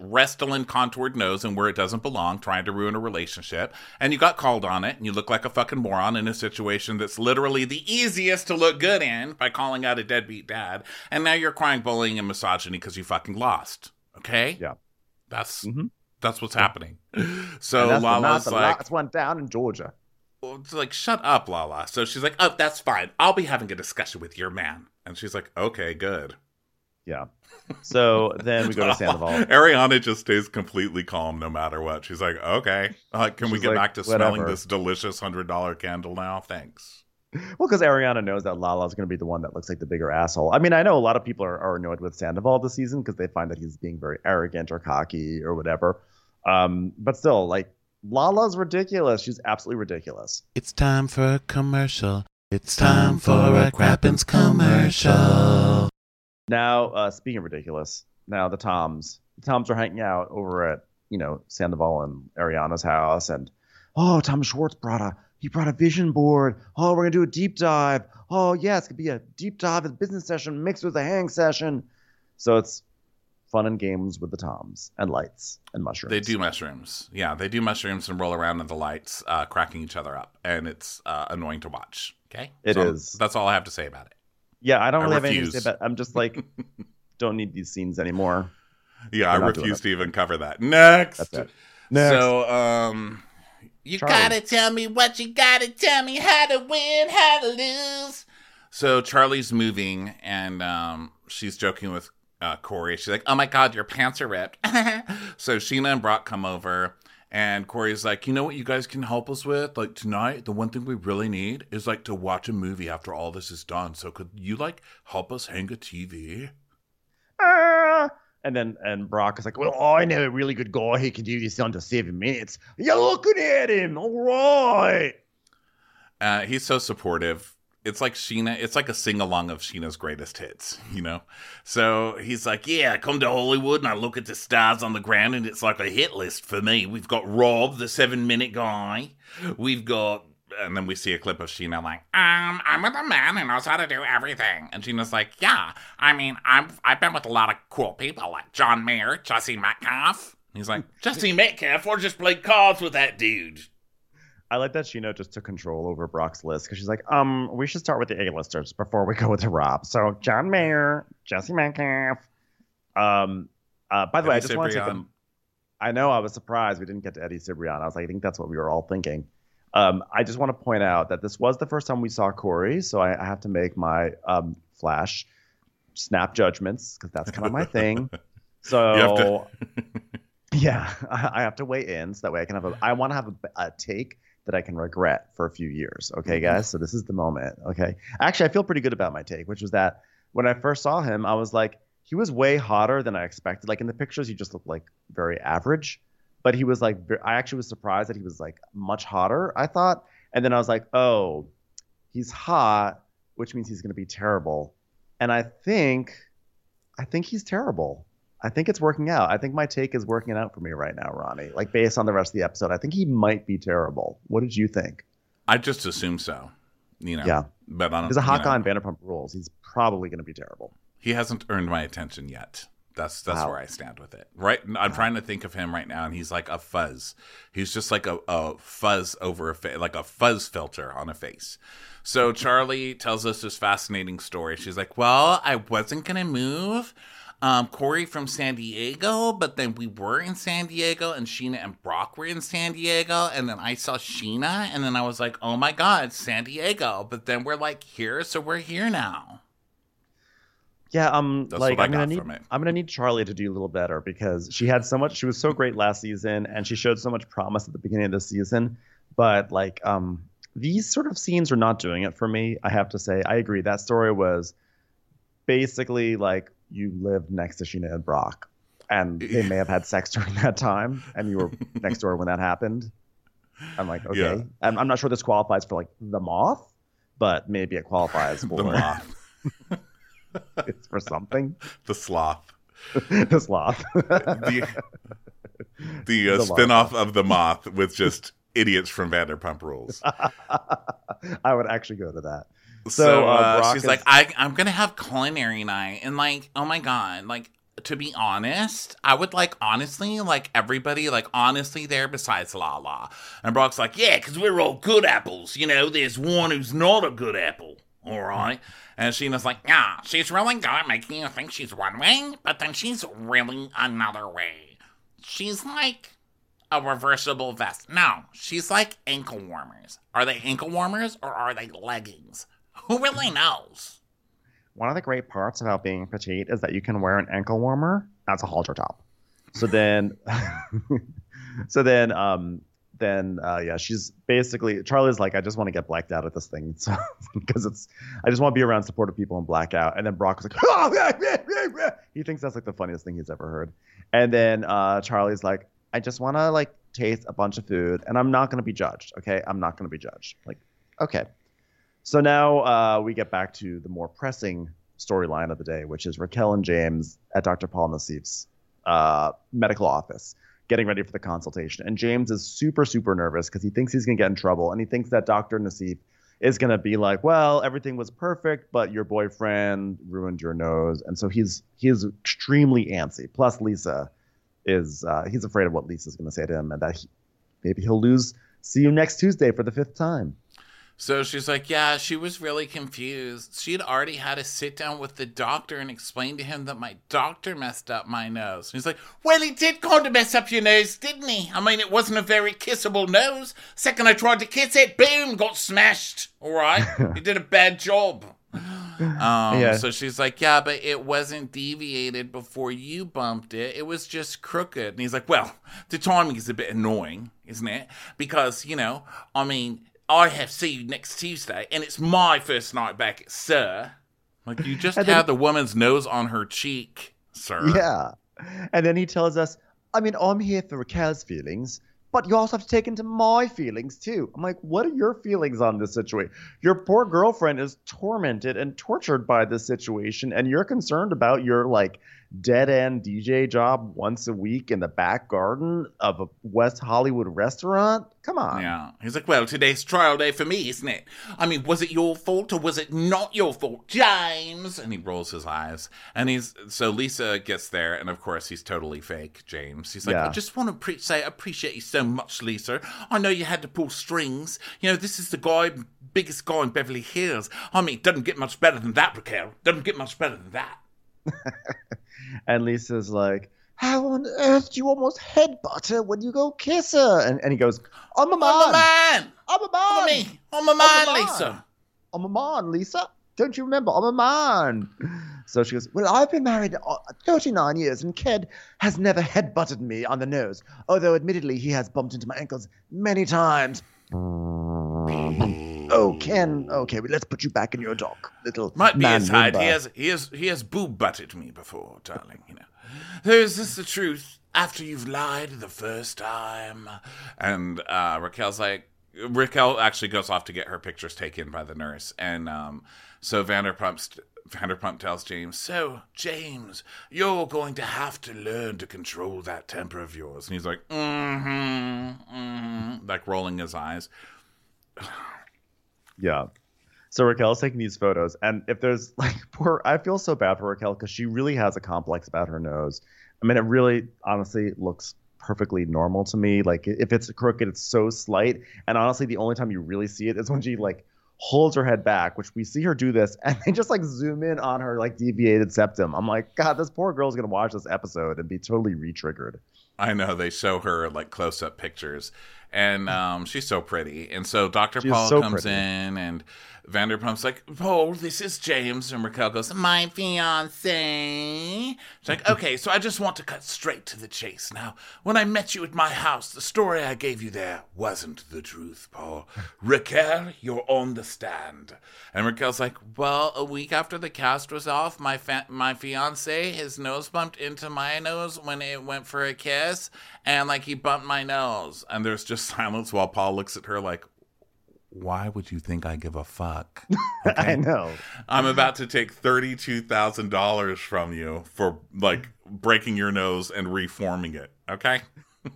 Restylane contoured nose and where it doesn't belong, trying to ruin a relationship. And you got called on it, and you look like a fucking moron in a situation that's literally the easiest to look good in by calling out a deadbeat dad. And now you're crying bullying and misogyny because you fucking lost. Okay? Yeah. That's Mhm. that's what's happening. So that's Lala's the like, last one down in Georgia. it's like, shut up, Lala. So she's like, oh, that's fine. I'll be having a discussion with your man. And she's like, okay, good. Yeah. So then we go to Sandoval. Ariana just stays completely calm no matter what. She's like, okay, uh, can we get like, back to smelling "Whatever." this delicious $100 candle now? Thanks. Well, because Ariana knows that Lala's going to be the one that looks like the bigger asshole. I mean, I know a lot of people are, are annoyed with Sandoval this season because they find that he's being very arrogant or cocky or whatever. Um, but still, like, Lala's ridiculous. She's absolutely ridiculous. It's time for a commercial. It's time for a Crappens commercial. Now, uh, speaking of ridiculous, now the Toms. The Toms are hanging out over at, you know, Sandoval and Ariana's house. And, oh, Tom Schwartz brought a, he brought a vision board. Oh, we're going to do a deep dive. Oh, yeah, it's to be a deep dive, a business session mixed with a hang session. So it's fun and games with the Toms and lights and mushrooms. They do mushrooms. Yeah, they do mushrooms and roll around in the lights, uh, cracking each other up. And it's uh, annoying to watch. Okay? It is. is. That's all I have to say about it. Yeah, I don't I really have anything to say about I'm just like, don't need these scenes anymore. Yeah, I We're not refuse to even cover that. Next. Next. So, um, you Charli. gotta tell me what you gotta tell me how to win, how to lose. So Charli's moving, and um, she's joking with uh, Corey. She's like, "Oh my god, your pants are ripped." so Scheana and Brock come over, and Corey's like, "You know what you guys can help us with? Like tonight, the one thing we really need is like to watch a movie after all this is done. So could you like help us hang a TV?" Ah! And then and Brock is like, well, I know a really good guy who can do this under seven minutes. You're looking at him, all right. Uh, he's so supportive. It's like Scheana. It's like a sing along of Scheana's greatest hits, you know. So he's like, "Yeah, I come to Hollywood and I look at the stars on the ground, and it's like a hit list for me. We've got Rob, the seven minute guy. We've got." And then we see a clip of Scheana like, um, I'm with a man who knows how to do everything. And Scheana's like, yeah, I mean, I've I've been with a lot of cool people like John Mayer, Jesse Metcalfe. He's like, Jesse Metcalfe, or just play cards with that dude. I like that Scheana just took control over Brock's list because she's like, um, we should start with the A-listers before we go with the Rob. So John Mayer, Jesse Metcalfe. Um, uh, by the way, I just want to take them. I know I was surprised we didn't get to Eddie Cibrian. I was like, I think that's what we were all thinking. Um, I just want to point out that this was the first time we saw Corey, so I, I have to make my um, flash snap judgments because that's kind of my thing. So You have to- yeah, I I have to weigh in so that way I can have a. I want to have a, a take that I can regret for a few years. Okay, Mm-hmm. guys. So this is the moment. Okay. Actually, I feel pretty good about my take, which was that when I first saw him, I was like, he was way hotter than I expected. Like in the pictures, he just looked like very average, but he was like, I actually was surprised that he was like much hotter. I thought, and then I was like, oh, he's hot, which means he's going to be terrible. And I think, I think he's terrible. I think it's working out. I think my take is working out for me right now, Ronnie. Like based on the rest of the episode, I think he might be terrible. What did you think? I just assume so, you know. Yeah. But I don't. He's a hot you guy on Vanderpump Rules. He's probably going to be terrible. He hasn't earned my attention yet. That's that's Wow. where I stand with it. Right, I'm trying to think of him right now, and he's like a fuzz. He's just like a, a fuzz over a face, like a fuzz filter on a face. So Charli tells us this fascinating story. She's like, "Well, I wasn't gonna move." Um, Corey from San Diego, but then we were in San Diego, and Scheana and Brock were in San Diego, and then I saw Scheana, and then I was like, "Oh my God, San Diego!" But then we're like here, so we're here now. Yeah, um, That's like what I I'm gonna got need from it. I'm gonna need Charli to do a little better because she had so much. She was so great last season, and she showed so much promise at the beginning of this season. But like, um, these sort of scenes are not doing it for me. I have to say, I agree. That story was basically like you lived next to Scheana and Brock, and they may have had sex during that time, and you were next door when that happened. I'm like, okay, Yeah. I'm, I'm not sure this qualifies for like the moth, but maybe it qualifies for The moth, it's for something. the sloth. the sloth. the the uh, The moth. spin-off of the moth with just idiots from Vanderpump Rules. I would actually go to that. So, So, uh, uh, she's is- like, I, I'm gonna have culinary night, and like, oh my god, like to be honest, I would like honestly, like everybody, like honestly, there besides Lala. And Brock's like, yeah, because we're all good apples. You know, there's one who's not a good apple. All right. And Scheana's like, yeah, she's really good at making you think she's one way, but then she's really another way. She's like a reversible vest. No, she's like ankle warmers. Are they ankle warmers or are they leggings? Who really knows? One of the great parts about being petite is that you can wear an ankle warmer as a halter top. So then, so then, um, then, uh, yeah, she's basically Charli's like, I just want to get blacked out at this thing, so because it's, I just want to be around supportive people and black out. And then Brock was like, he thinks that's like the funniest thing he's ever heard. And then uh, Charli's like, I just want to like taste a bunch of food, and I'm not to be judged. Okay, I'm not to be judged. Like, okay. So now uh, we get back to the more pressing storyline of the day, which is Raquel and James at Dr. Paul Nassif's uh, medical office, getting ready for the consultation. And James is super, super nervous because he thinks he's going to get in trouble, and he thinks that Dr. Nassif is going to be like, "Well, everything was perfect, but your boyfriend ruined your nose," and so he's he's extremely antsy. Plus, Lisa is uh, he's afraid of what Lisa's going to say to him, and that he, maybe he'll lose. See you next Tuesday for the fifth time. So she's like, Yeah, she was really confused. She'd already had to sit down with the doctor and explain to him that my doctor messed up my nose. And he's like, Well, he did kind of mess up your nose, didn't he? I mean, it wasn't a very kissable nose. Second I tried to kiss it, boom, got smashed. All right. he did a bad job. Um, Yeah. So she's like, Yeah, but it wasn't deviated before you bumped it. It was just crooked. And he's like, Well, the timing is a bit annoying, isn't it? Because, you know, I mean, I have see you next Tuesday, and it's my first night back SUR. Like, you just then- had the woman's nose on her cheek, sir. Yeah. And then he tells us, I mean, I'm here for Raquel's feelings, but you also have to take into my feelings too. I'm like, what are your feelings on this situation? Your poor girlfriend is tormented and tortured by this situation, and you're concerned about your like dead end DJ job once a week in the back garden of a West Hollywood restaurant? Come on. Yeah. He's like, well, today's trial day for me, isn't it? I mean, was it your fault or was it not your fault, James? And he rolls his eyes. And he's, so Lisa gets there, and of course, he's totally fake, James. He's like, Yeah. I just want to pre- say, I appreciate you so much, Lisa. I know you had to pull strings. You know, this is the guy, biggest guy in Beverly Hills. I mean, it doesn't get much better than that, Raquel. Doesn't get much better than that. And Lisa's like, How on earth do you almost headbutt her when you go kiss her? And, and he goes, I'm a man. I'm a man. I'm a man. I'm a me. I'm a I'm man, a man. Lisa. I'm a man, Lisa. Don't you remember? I'm a man. So she goes, Well, I've been married uh, 39 years, and Ken has never headbutted me on the nose, although admittedly he has bumped into my ankles many times. Oh, Ken. Okay, well, let's put you back in your dock, little Might be man his hide. Roomba. He has he has he has boob butted me before, darling. You know. So is this the truth? After you've lied the first time, and uh, Raquel's like, Raquel actually goes off to get her pictures taken by the nurse, and um, so Vanderpump's Vanderpump tells James, "So James, you're going to have to learn to control that temper of yours." And he's like, "Mm-hmm, mm-hmm," like rolling his eyes. Yeah. So Raquel's taking these photos, and if there's like poor, I feel so bad for Raquel because she really has a complex about her nose. I mean, it really, honestly, looks perfectly normal to me. Like if it's crooked, it's so slight, and honestly, the only time you really see it is when she like holds her head back, which we see her do this, and they just like zoom in on her like deviated septum. I'm like, God, this poor girl's gonna watch this episode and be totally re-triggered. I know they show her like close up pictures, and um, she's so pretty. And so Dr. Paul so comes pretty. in, and Vanderpump's like, "Paul, this is James," and Raquel goes, "My fiance." She's like, "Okay, so I just want to cut straight to the chase. Now, when I met you at my house, the story I gave you there wasn't the truth, Paul. Raquel, you're on the stand." And Raquel's like, "Well, a week after the cast was off, my fa- my fiance, his nose bumped into my nose when it went for a kiss, and like he bumped my nose." And there's just silence while Paul looks at her like, "Why would you think I give a fuck?" I know. I'm about to take thirty-two thousand dollars from you for like breaking your nose and reforming it. Okay.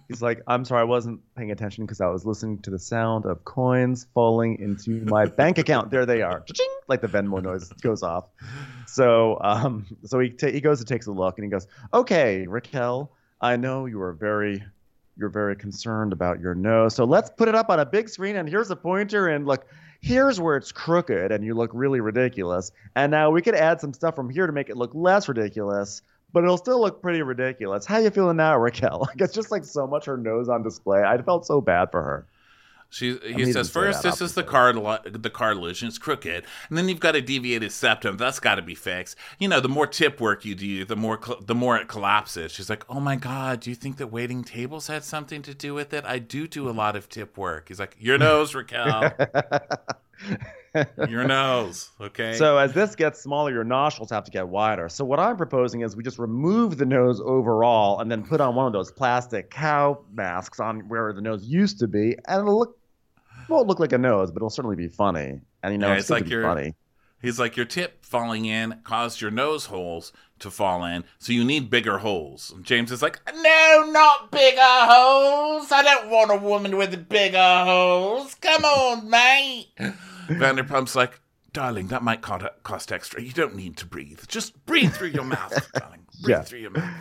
He's like, I'm sorry, I wasn't paying attention because I was listening to the sound of coins falling into my bank account. There they are, Cha-ching! like the Venmo noise goes off. So, um, so he ta- he goes and takes a look, and he goes, "Okay, Raquel, I know you are very, you're very concerned about your nose. So let's put it up on a big screen, and here's a pointer, and look." Here's where it's crooked and you look really ridiculous. And now we could add some stuff from here to make it look less ridiculous but it'll still look pretty ridiculous. How you feeling now, Raquel? Like it's just like so much her nose on display. I felt so bad for her. She he he says first this is the cartil- the cartilage and it's crooked, and then you've got a deviated septum. That's got to be fixed. You know, the more tip work you do, the more cl- the more it collapses. She's like, oh my god, do you think that waiting tables had something to do with it? I do do a lot of tip work. He's like, your nose, Raquel, your nose. Okay. So as this gets smaller, your nostrils have to get wider. So what I'm proposing is we just remove the nose overall and then put on one of those plastic cow masks on where the nose used to be, and it'll look won't look like a nose, but it'll certainly be funny. And you know, Yeah, it's, it's like your funny. He's like, your tip falling in caused your nose holes to fall in, so you need bigger holes. And James is like, no, not bigger holes. I don't want a woman with bigger holes. Come on, mate. Vanderpump's like, darling, that might cost extra. You don't need to breathe. Just breathe through your mouth, darling. Breathe Yeah. through your mouth.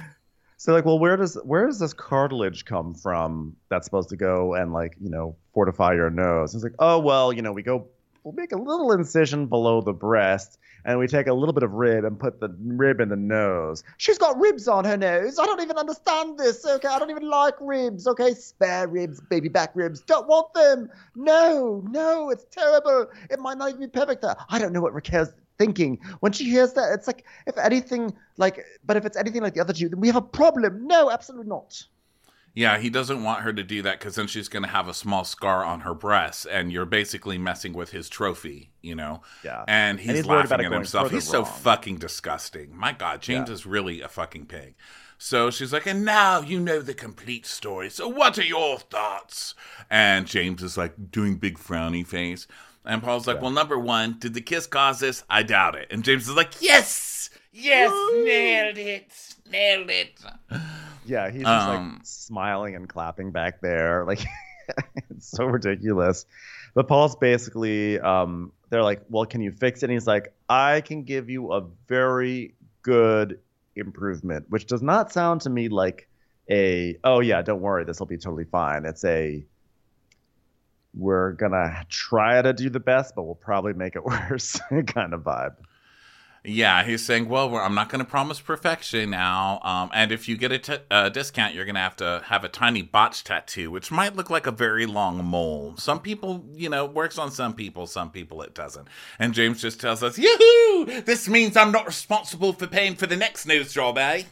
So like, well, where does where does this cartilage come from that's supposed to go and like you know fortify your nose? It's like, oh well, you know, we go, we'll make a little incision below the breast, and we take a little bit of rib and put the rib in the nose. She's got ribs on her nose. I don't even understand this. Okay, I don't even like ribs. Okay, spare ribs, baby back ribs. Don't want them. No, no, it's terrible. It might not even be perfect. I don't know what Raquel's thinking when she hears that. It's like if anything like, but if it's anything like the other two, then we have a problem. No, absolutely not. Yeah, he doesn't want her to do that because then she's going to have a small scar on her breast, and you're basically messing with his trophy, you know? Yeah. And he's, And he's laughing at himself. He's so wrong. fucking disgusting. My God, James Yeah. is really a fucking pig. So she's like, and now you know the complete story. So what are your thoughts? And James is like doing big frowny face. And Paul's like, well, number one, did the kiss cause this? I doubt it. And James is like, yes, yes, nailed it, nailed it. Yeah, he's just Um, like smiling and clapping back there. Like it's so ridiculous. But Paul's basically um they're like, "Well, can you fix it?" And he's like, "I can give you a very good improvement," which does not sound to me like a, "Oh yeah, don't worry, this will be totally fine." It's a we're gonna try to do the best, but we'll probably make it worse kind of vibe. Yeah, he's saying, well, we're, I'm not going to promise perfection now. Um, and if you get a t- discount, you're going to have to have a tiny botch tattoo, which might look like a very long mole. Some people, you know, works on some people, some people it doesn't. And James just tells us, Yoo-hoo! This means I'm not responsible for paying for the next nose job, eh?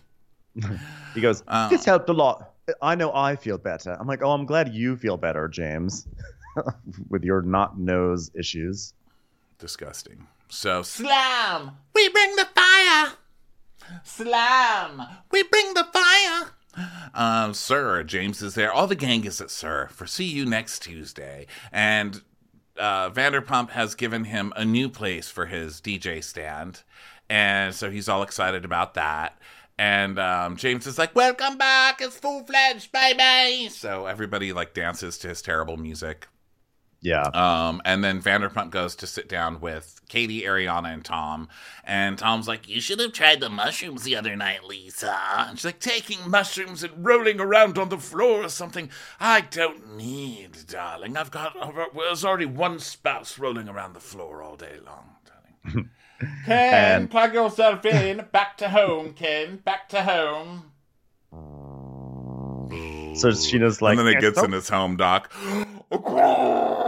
He goes, Uh. This helped a lot. I know I feel better. I'm like, Oh, I'm glad you feel better, James, with your not nose issues. Disgusting. So, slam! We bring the fire! Slam! We bring the fire! Um, sir, James is there. All the gang is at SUR for see you next Tuesday. And uh, Vanderpump has given him a new place for his DJ stand. And so he's all excited about that. And um, James is like, Welcome back. It's full fledged, baby. So everybody like dances to his terrible music. Yeah. Um, and then Vanderpump goes to sit down with Katie, Ariana, and Tom. And Tom's like, You should have tried the mushrooms the other night, Lisa. And she's like, Taking mushrooms and rolling around on the floor or something. I don't need, darling. I've got, there's already one spouse rolling around the floor all day long, darling. Ken, And- plug yourself in. Back to home, Ken. Back to home. So Scheana's like, and then it "It's gets so- in his home doc.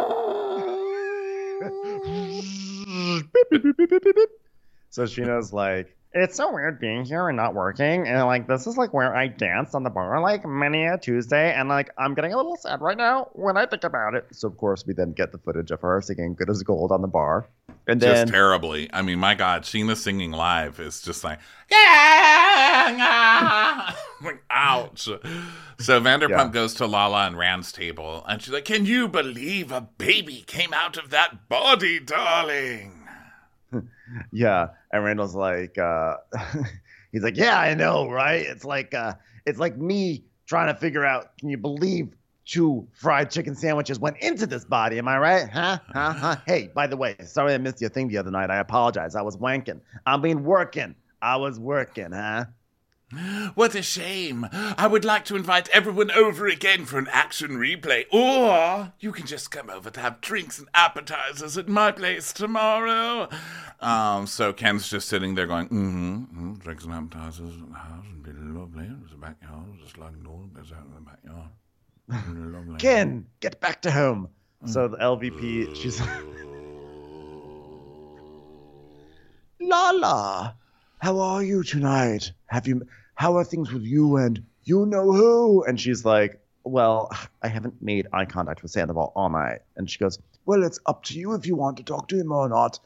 So Scheana's like, it's so weird being here and not working. And like, this is like where I danced on the bar like many a Tuesday. And like, I'm getting a little sad right now when I think about it. So of course, we then get the footage of her singing Good as Gold on the bar. And just terribly. I mean, my God, Scheana singing live is just like, yeah, like ouch. So Vanderpump Yeah. goes to Lala and Rand's table, and she's like, "Can you believe a baby came out of that body, darling?" yeah. And Randall's like, uh, he's like, yeah, I know, right? It's like, uh, it's like me trying to figure out, can you believe two fried chicken sandwiches went into this body? Am I right? Huh? Huh? Huh? Hey, by the way, sorry I missed your thing the other night. I apologize. I was wanking. I mean, working. I was working, huh? What a shame. I would like to invite everyone over again for an action replay, or you can just come over to have drinks and appetizers at my place tomorrow. Um, so Ken's just sitting there going, mm-hmm, mm-hmm drinks and appetizers at the house would be lovely. There's a backyard, just like normal, there's out in the backyard. Ken, get back to home. Mm. So the LVP, she's like Lala, how are you tonight? Have you? How are things with you and you know who? And she's like, well, I haven't made eye contact with Sandoval all night. And she goes, well, it's up to you if you want to talk to him or not.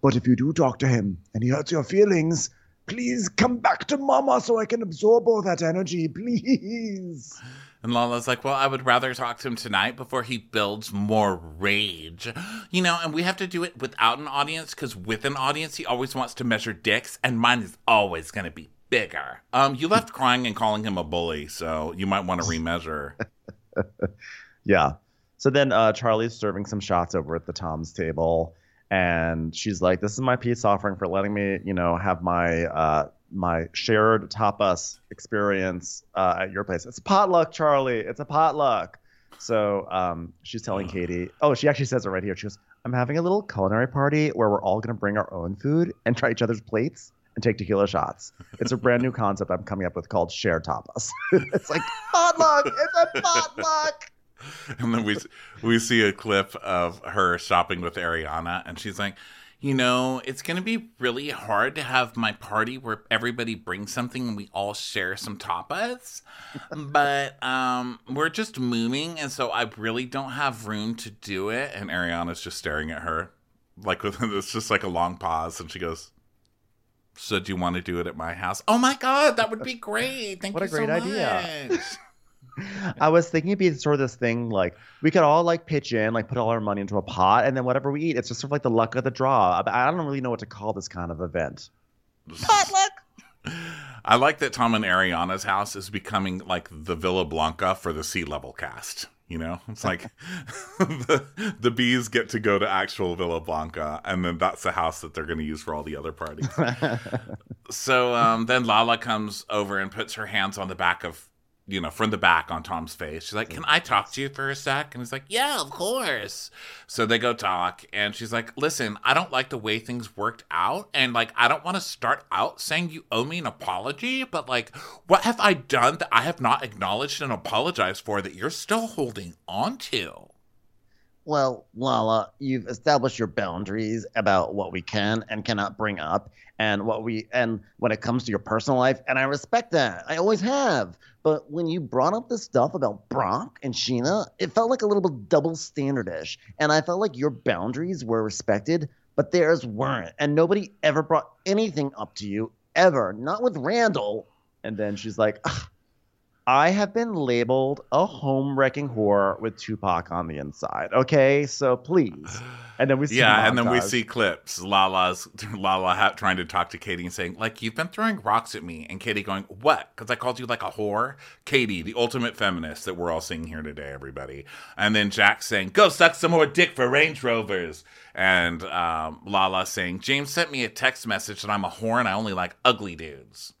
But if you do talk to him and he hurts your feelings, please come back to Mama so I can absorb all that energy, please. And Lala's like, well, I would rather talk to him tonight before he builds more rage. You know, and we have to do it without an audience because with an audience, he always wants to measure dicks, and mine is always going to be bigger. Um, you left crying and calling him a bully, so you might want to remeasure. Yeah. So then uh, Charli's serving some shots over at the Tom's table, and she's like, "This is my peace offering for letting me, you know, have my uh, my shared tapas experience uh, at your place. It's a potluck, Charli. It's a potluck." So um, she's telling Katie. Oh, she actually says it right here. She goes, "I'm having a little culinary party where we're all gonna bring our own food and try each other's plates." And take tequila shots. It's a brand new concept I'm coming up with called share tapas. it's like potluck. It's a potluck. and then we we see a clip of her shopping with Ariana, and she's like, you know, it's going to be really hard to have my party where everybody brings something and we all share some tapas. but um, we're just moving, and so I really don't have room to do it. And Ariana's just staring at her, like with it's just like a long pause, and she goes. So do you want to do it at my house? Oh my god, that would be great! Thank What you a great so idea. much. I was thinking it'd be sort of this thing like we could all like pitch in, like put all our money into a pot, and then whatever we eat, it's just sort of like the luck of the draw. I I don't really know what to call this kind of event. Potluck. I like that Tom and Ariana's house is becoming like the Villa Blanca for the sea level cast. You know, it's like the, the bees get to go to actual Villa Blanca, and then that's the house that they're going to use for all the other parties. so um, then Lala comes over and puts her hands on the back of, you know, from the back on Tom's face. She's like, Can I talk to you for a sec? And he's like, Yeah, of course. So they go talk, and she's like, Listen, I don't like the way things worked out. And like, I don't want to start out saying you owe me an apology, but like, what have I done that I have not acknowledged and apologized for that you're still holding on to? Well, Lala, you've established your boundaries about what we can and cannot bring up and what we and when it comes to your personal life, and I respect that. I always have. But when you brought up the stuff about Brock and Scheana, it felt like a little bit double standardish. And I felt like your boundaries were respected, but theirs weren't. And nobody ever brought anything up to you, ever. Not with Randall. And then she's like, "Ugh, I have been labeled a home wrecking whore with Tupac on the inside. Okay, so please. And then we see yeah, and then we see clips. Lala's Lala ha- trying to talk to Katie and saying, like, you've been throwing rocks at me, and Katie going, what? Because I called you like a whore. Katie, the ultimate feminist that we're all seeing here today, everybody. And then Jax saying, go suck some more dick for Range Rovers. And um, Lala saying, James sent me a text message that I'm a whore and I only like ugly dudes.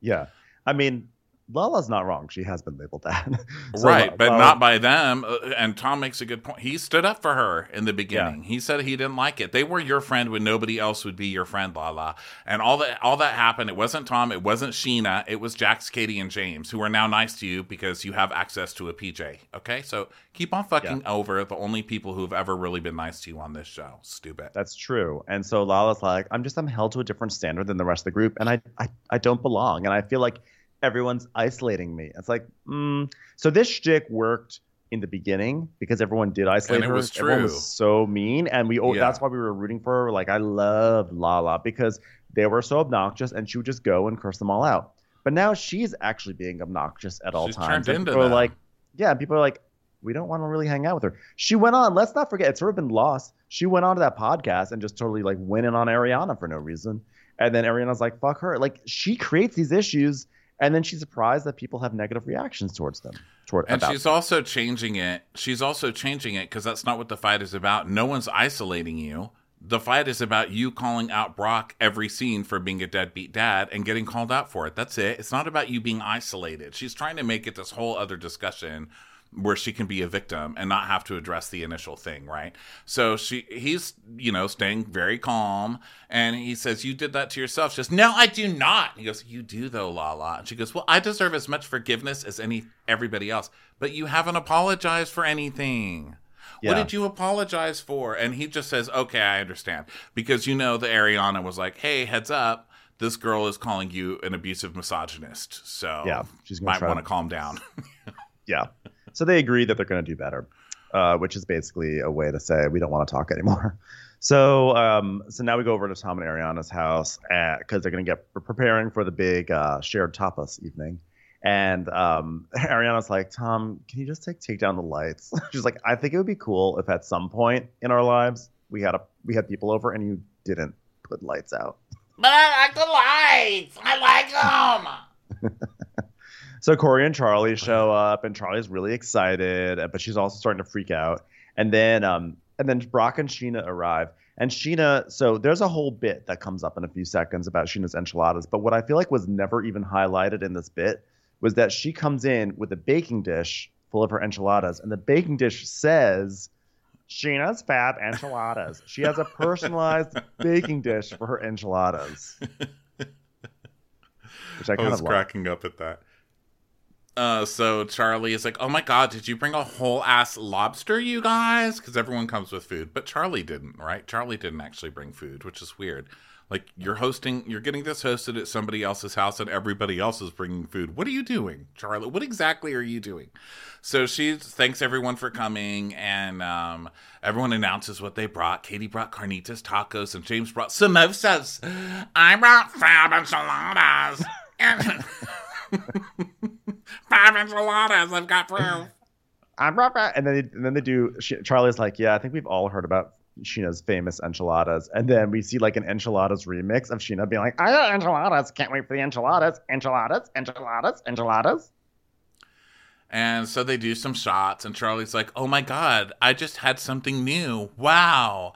Yeah, I mean, Lala's not wrong. She has been labeled that, So, right, but Lala- not by them. Uh, And Tom makes a good point. He stood up for her in the beginning. He said he didn't like it. They were your friend when nobody else would be your friend, Lala. And all that all that happened. It wasn't Tom. It wasn't Scheana. It was Jax, Katie, and James who are now nice to you because you have access to a PJ. Okay, so keep on fucking over the only people who've ever really been nice to you on this show. Stupid. That's true. And so Lala's like, I'm just I'm held to a different standard than the rest of the group, and I I, I don't belong, and I feel like everyone's isolating me. It's like, mm. so this shtick worked in the beginning because everyone did isolate her. And it her. was Everyone true. was so mean, and we Yeah. that's why we were rooting for her. Like I loved Lala because they were so obnoxious, and she would just go and curse them all out. But now she's actually being obnoxious at all She's times. turned and into people that. like, yeah, people are like, we don't want to really hang out with her. She went on. Let's not forget, it's sort of been lost. She went on to that podcast and just totally like went in on Ariana for no reason. And then Ariana's like, fuck her. Like she creates these issues, and then she's surprised that people have negative reactions towards them. Toward And she's also changing it. She's also changing it because that's not what the fight is about. No one's isolating you. The fight is about you calling out Brock every scene for being a deadbeat dad and getting called out for it. That's it. It's not about you being isolated. She's trying to make it this whole other discussion where she can be a victim and not have to address the initial thing, right? So she he's, you know, staying very calm and he says, You did that to yourself. She goes, No, I do not. He goes, You do though, Lala. And she goes, Well, I deserve as much forgiveness as any everybody else. But you haven't apologized for anything. What did you apologize for? And he just says, Okay, I understand. Because you know the Ariana was like, Hey, heads up, this girl is calling you an abusive misogynist. So Yeah, she's might want to- calm down. yeah. So they agree that they're going to do better, uh, which is basically a way to say we don't want to talk anymore. So, um, so now we go over to Tom and Ariana's house because they're going to get preparing for the big uh, shared tapas evening. And um, Ariana's like, Tom, can you just take take down the lights? She's like, I think it would be cool if at some point in our lives we had a we had people over and you didn't put lights out. But I like the lights. I like them. So Corey and Charli show up, and Charli's really excited, but she's also starting to freak out. And then, um, and then Brock and Scheana arrive, and Scheana. So there's a whole bit that comes up in a few seconds about Scheana's enchiladas. But what I feel like was never even highlighted in this bit was that she comes in with a baking dish full of her enchiladas, and the baking dish says. Scheana's Fab Enchiladas. She has a personalized baking dish for her enchiladas. Which I I kind was like. cracking up at that. Uh, so Charli is like, "Oh my god, did you bring a whole ass lobster, you guys?" Because everyone comes with food, but Charli didn't, right? Charli didn't actually bring food, which is weird. Like you're hosting, you're getting this hosted at somebody else's house, and everybody else is bringing food. What are you doing, Charli? What exactly are you doing? So she thanks everyone for coming, and um, everyone announces what they brought. Katie brought carnitas tacos, and James brought samosas. I brought fab enchiladas. Five enchiladas. I've got proof. I'm right back. And then, they, and then they do. She, Charli's like, yeah, I think we've all heard about Scheana's famous enchiladas. And then we see like an enchiladas remix of Scheana being like, I got enchiladas. Can't wait for the enchiladas. Enchiladas, enchiladas, enchiladas. And so they do some shots, and Charli's like, "Oh my god, I just had something new! Wow!"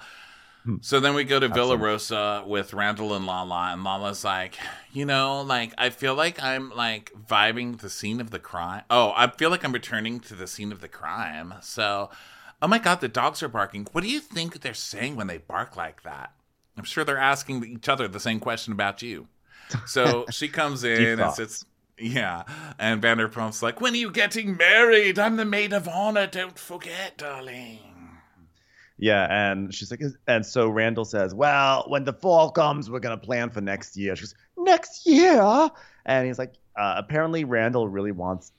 So then we go to Villa Rosa with Randall and Lala, and Lala's like, you know, like I feel like I'm like vibing the scene of the crime. Oh, I feel like I'm returning to the scene of the crime. So, oh my god, the dogs are barking. What do you think they're saying when they bark like that? I'm sure they're asking each other the same question about you. So she comes in and sits. Yeah, and Vanderpump's like, "When are you getting married? I'm the maid of honor. Don't forget, darling." Yeah, and she's like, and so Randall says, "Well, when the fall comes, we're gonna plan for next year." She goes, "Next year," and he's like, uh, apparently Randall really wants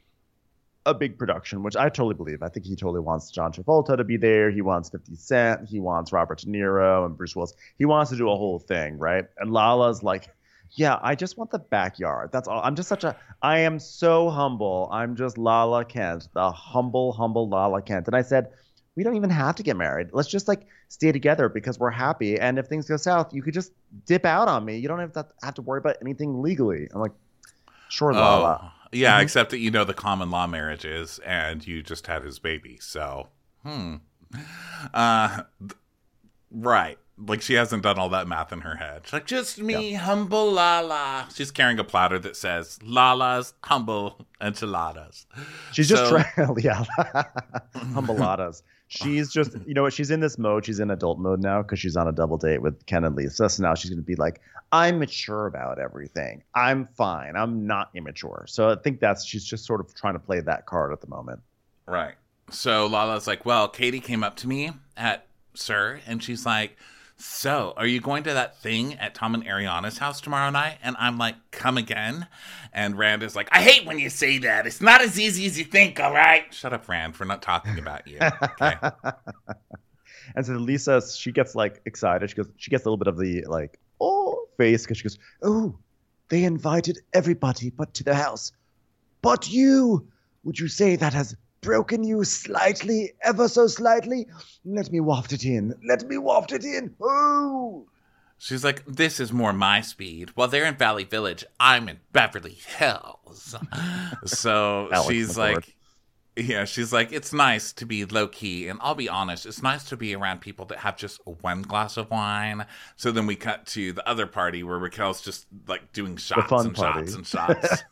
a big production, which I totally believe. I think he totally wants John Travolta to be there. He wants 50 Cent. He wants Robert De Niro and Bruce Willis. He wants to do a whole thing, right? And Lala's like, yeah, I just want the backyard. That's all. I'm just such a. I am so humble. I'm just Lala Kent, the humble, humble Lala Kent. And I said, we don't even have to get married. Let's just like stay together because we're happy. And if things go south, you could just dip out on me. You don't have to have to worry about anything legally. I'm like, sure, Lala. Oh, yeah, mm-hmm. except that you know the common law marriage is, and you just had his baby. So, hmm. Uh, right like she hasn't done all that math in her head. She's like, just me, yeah. humble Lala. She's carrying a platter that says Lala's humble enchiladas. She's so, just trying, yeah, humbleadas. She's just, you know what? She's in this mode. She's in adult mode now because she's on a double date with Ken and Lisa. So now she's going to be like, I'm mature about everything. I'm fine. I'm not immature. So I think that's she's just sort of trying to play that card at the moment. Right. So Lala's like, well, Katie came up to me at SUR, and she's like so, are you going to that thing at Tom and Ariana's house tomorrow night? And I'm like, Come again? And Rand is like, I hate when you say that. It's not as easy as you think, all right? Shut up, Rand. We're not talking about you. Okay. and so Lisa, she gets like excited. She goes, she gets a little bit of the like, oh, face because she goes, Oh, they invited everybody but to the house. But you, would you say that has broken you slightly, ever so slightly? Let me waft it in. Let me waft it in. Oh! She's like, this is more my speed. While they're in Valley Village, I'm in Beverly Hills. so she's like, yeah, she's like, it's nice to be low key. And I'll be honest, it's nice to be around people that have just one glass of wine. So then we cut to the other party where Raquel's just like doing shots and party. shots and shots.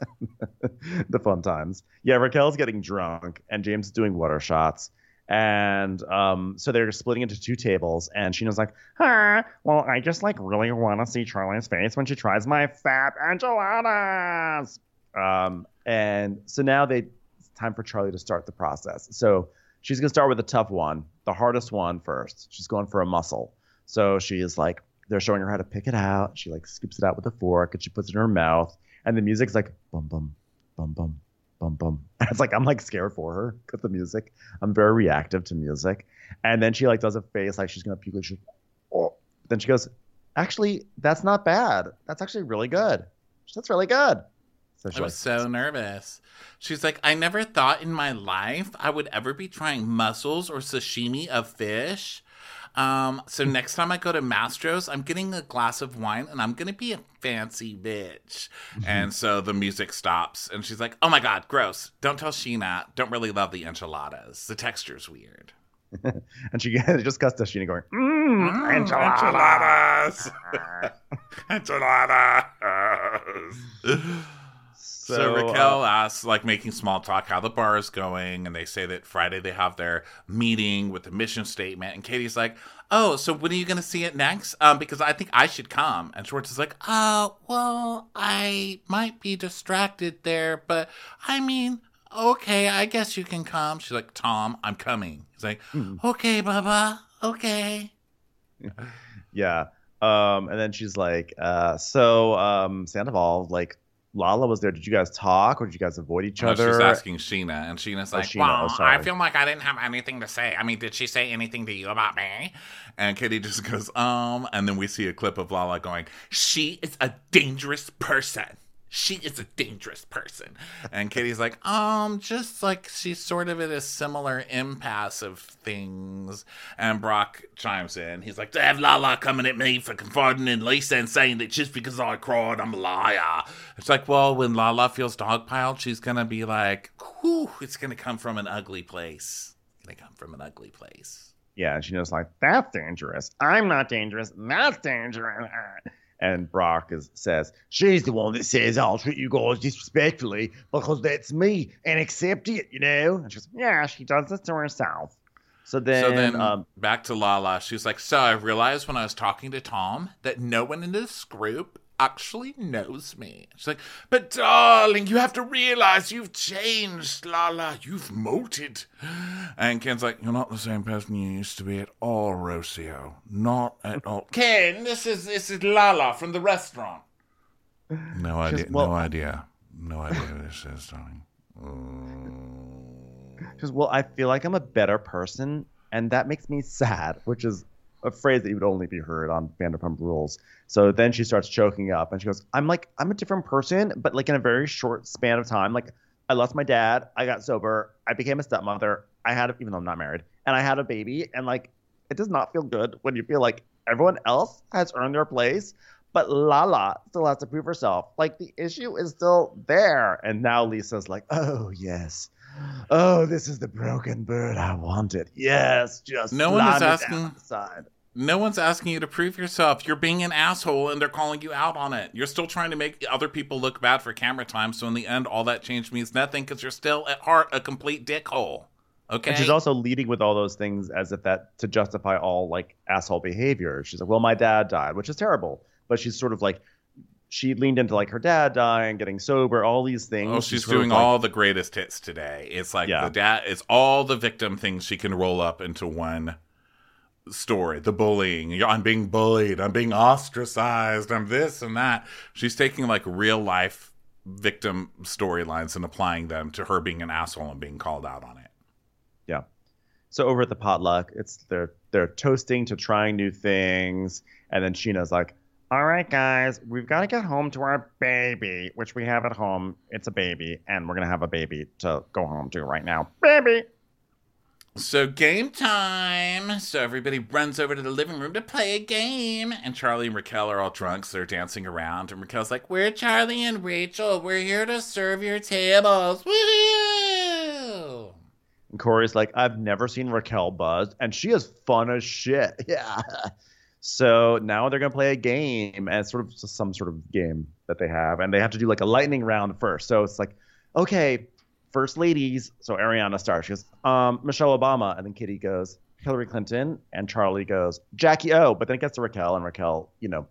the fun times. Yeah, Raquel's getting drunk and James is doing water shots. And um, so they're splitting into two tables, and Scheana's like, huh, well, I just like really want to see Charli's face when she tries my fat enchiladas. Um, and so now they time for Charli to start the process. So she's going to start with a tough one, the hardest one first. She's going for a muscle. So she is like, they're showing her how to pick it out. She like scoops it out with a fork and she puts it in her mouth. And the music's like bum bum bum bum bum bum. it's like I'm like scared for her because the music. I'm very reactive to music. And then she like does a face like she's gonna puke. Like she, oh. Then she goes, actually, that's not bad. That's actually really good. That's really good. So I was like, so nervous. She's like, I never thought in my life I would ever be trying mussels or sashimi of fish. Um, so next time I go to Mastro's, I'm getting a glass of wine and I'm gonna be a fancy bitch. and so the music stops and she's like, Oh my god, gross. Don't tell Scheana. Don't really love the enchiladas. The texture's weird. and she just cuts to Scheana going, mm, mm enchiladas. enchiladas. enchiladas. So, so Raquel uh, asks, like, making small talk, how the bar is going, and they say that Friday they have their meeting with the mission statement, and Katie's like, "Oh, so when are you going to see it next? Um, because I think I should come." And Schwartz is like, "Uh, well, I might be distracted there, but I mean, okay, I guess you can come. She's like, Tom, I'm coming. He's like, Mhm. okay, Bubba, okay. Yeah. Um, and then she's like, uh, so um, Sandoval, like Lala was there. Did you guys talk or did you guys avoid each Oh, other? she's asking Scheana, and Scheana's Oh, like, Scheana, well, oh. I feel like I didn't have anything to say. I mean, did she say anything to you about me? And Kitty just goes, um, and then we see a clip of Lala going, she is a dangerous person. She is a dangerous person. And Kitty's like, um, just like she's sort of at a similar impasse of things. And Brock chimes in. He's like, to have Lala coming at me for confiding in Lisa and saying that just because I cried, I'm a liar. It's like, well, when Lala feels dogpiled, she's going to be like, whew, it's going to come from an ugly place. It's going to come from an ugly place. Yeah, and she knows like that's dangerous. I'm not dangerous. That's dangerous. And Brock is, says she's the one that says I'll treat you guys disrespectfully because that's me and accept it, you know. And she goes, yeah, she does this to herself. So then, so then um, back to Lala. She's like, So I realized when I was talking to Tom that no one in this group actually knows me. She's like, But darling, you have to realize you've changed, Lala. You've molted. and Ken's like, You're not the same person you used to be at all, Rocio. Not at all. Ken, this is this is Lala from the restaurant. No idea. well- no idea. No idea who this is, darling. She goes, Well, I feel like I'm a better person, and that makes me sad, which is a phrase that you would only be heard on Vanderpump Rules. So then she starts choking up, and she goes, "I'm like, I'm a different person, but like in a very short span of time. Like, I lost my dad, I got sober, I became a stepmother, I had, a, even though I'm not married, and I had a baby, and like, it does not feel good when you feel like everyone else has earned their place." But Lala still has to prove herself. Like the issue is still there. And now Lisa's like, oh, yes. Oh, this is the broken bird I wanted. Yes, just No one is asking- down the side. No one's asking you to prove yourself. You're being an asshole and they're calling you out on it. You're still trying to make other people look bad for camera time. So in the end, all that change means nothing because you're still at heart a complete dickhole. Okay. And she's also leading with all those things as if that to justify all like asshole behavior. She's like, well, my dad died, which is terrible. But she's sort of like, she leaned into like her dad dying, getting sober, all these things. Oh, she's of doing like- all the greatest hits today. It's like Yeah. the dad. It's all the victim things she can roll up into one story. The bullying. I'm being bullied. I'm being ostracized. I'm this and that. She's taking like real life victim storylines and applying them to her being an asshole and being called out on it. Yeah. So over at the potluck, it's they're they're toasting to trying new things, and then Scheana's like, "All right, guys, we've got to get home to our baby, which we have at home. It's a baby, and we're gonna have a baby to go home to right now. Baby." So game time. So everybody runs over to the living room to play a game. And Charli and Raquel are all drunk, so they're dancing around. And Raquel's like, We're Charli and Rachel. We're here to serve your tables. Woohoo! And Corey's like, "I've never seen Raquel buzz, and she is fun as shit." Yeah. So now they're gonna play a game, and it's sort of some sort of game that they have, and they have to do like a lightning round first. So it's like, okay, first ladies. So Ariana starts. She goes, um, Michelle Obama, and then Kitty goes, Hillary Clinton, and Charli goes, Jackie O. But then it gets to Raquel, and Raquel, you know,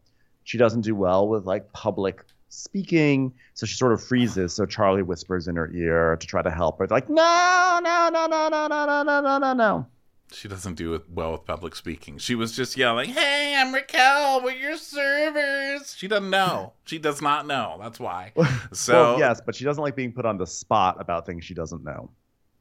she doesn't do well with like public speaking, so she sort of freezes. So Charli whispers in her ear to try to help her. They're like, no, no, no, no, no, no, no, no, no, no. She doesn't do well with public speaking. She was just yelling, Hey, I'm Raquel. We're your servers. She doesn't know. She does not know. That's why. So, well, yes, but she doesn't like being put on the spot about things she doesn't know.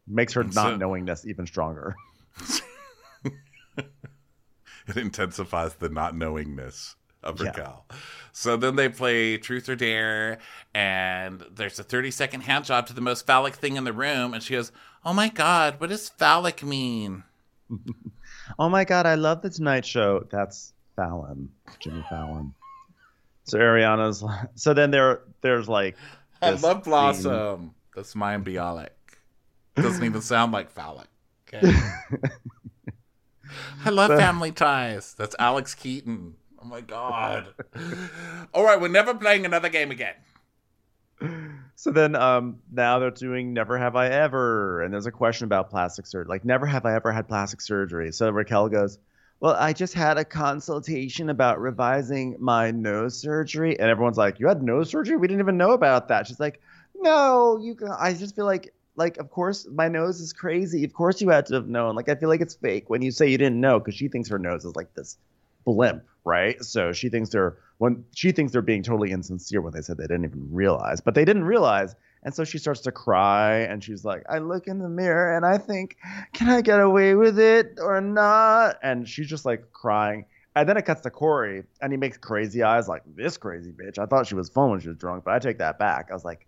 Makes her not so- knowingness even stronger. it intensifies the not knowingness of Yeah. Raquel. So then they play Truth or Dare, and there's a 30 second hand job to the most phallic thing in the room. And she goes, Oh my God, what does phallic mean? Oh my god, I love the Tonight Show. That's Fallon, Jimmy Fallon. So Ariana's. So then there, there's like. I love Blossom. That's my biolic. Doesn't even sound like phallic. Okay. I love The- Family Ties. That's Alex Keaton. Oh my God. All right, we're never playing another game again. So then, um, now they're doing "Never Have I Ever," and there's a question about plastic surgery. Like, never have I ever had plastic surgery. So Raquel goes, "Well, I just had a consultation about revising my nose surgery," and everyone's like, "You had nose surgery? We didn't even know about that." She's like, "No, you. can- I just feel like like, of course, my nose is crazy. Of course, you had to have known. Like, I feel like it's fake when you say you didn't know because she thinks her nose is like this blimp, right? So she thinks they're when she thinks they're being totally insincere when they said they didn't even realize, but they didn't realize. And so she starts to cry and she's like, I look in the mirror and I think, can I get away with it or not? And she's just like crying. And then it cuts to Corey and he makes crazy eyes like, this crazy bitch. I thought she was fun when she was drunk, but I take that back. I was like,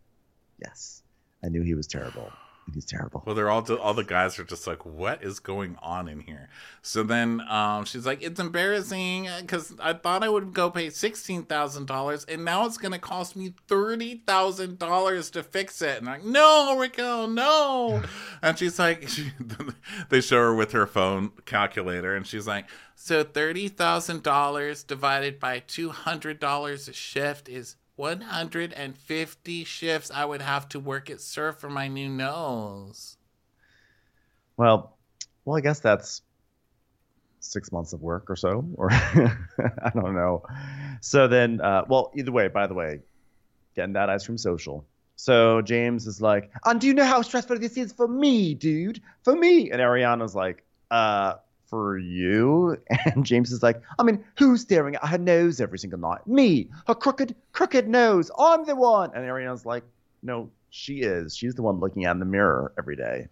yes, I knew he was terrible. He's terrible. Well, they're all all the guys are just like, what is going on in here? So then um, she's like, it's embarrassing because I thought I would go pay sixteen thousand dollars, and now it's gonna cost me thirty thousand dollars to fix it. And I'm like, no, Raquel, no. and she's like, she, they show her with her phone calculator, and she's like, so thirty thousand dollars divided by two hundred dollars a shift is 150 shifts I would have to work at Surf for my new nose. Well, well, I guess that's six months of work or so, or I don't know. So then, uh, well, either way, by the way, getting that ice cream social. So James is like, and do you know how stressful this is for me, dude? For me. And Ariana's like, uh, for you? And James is like, I mean, who's staring at her nose every single night? Me, her crooked, crooked nose. I'm the one. And Ariana's like, no, she is. She's the one looking at in the mirror every day.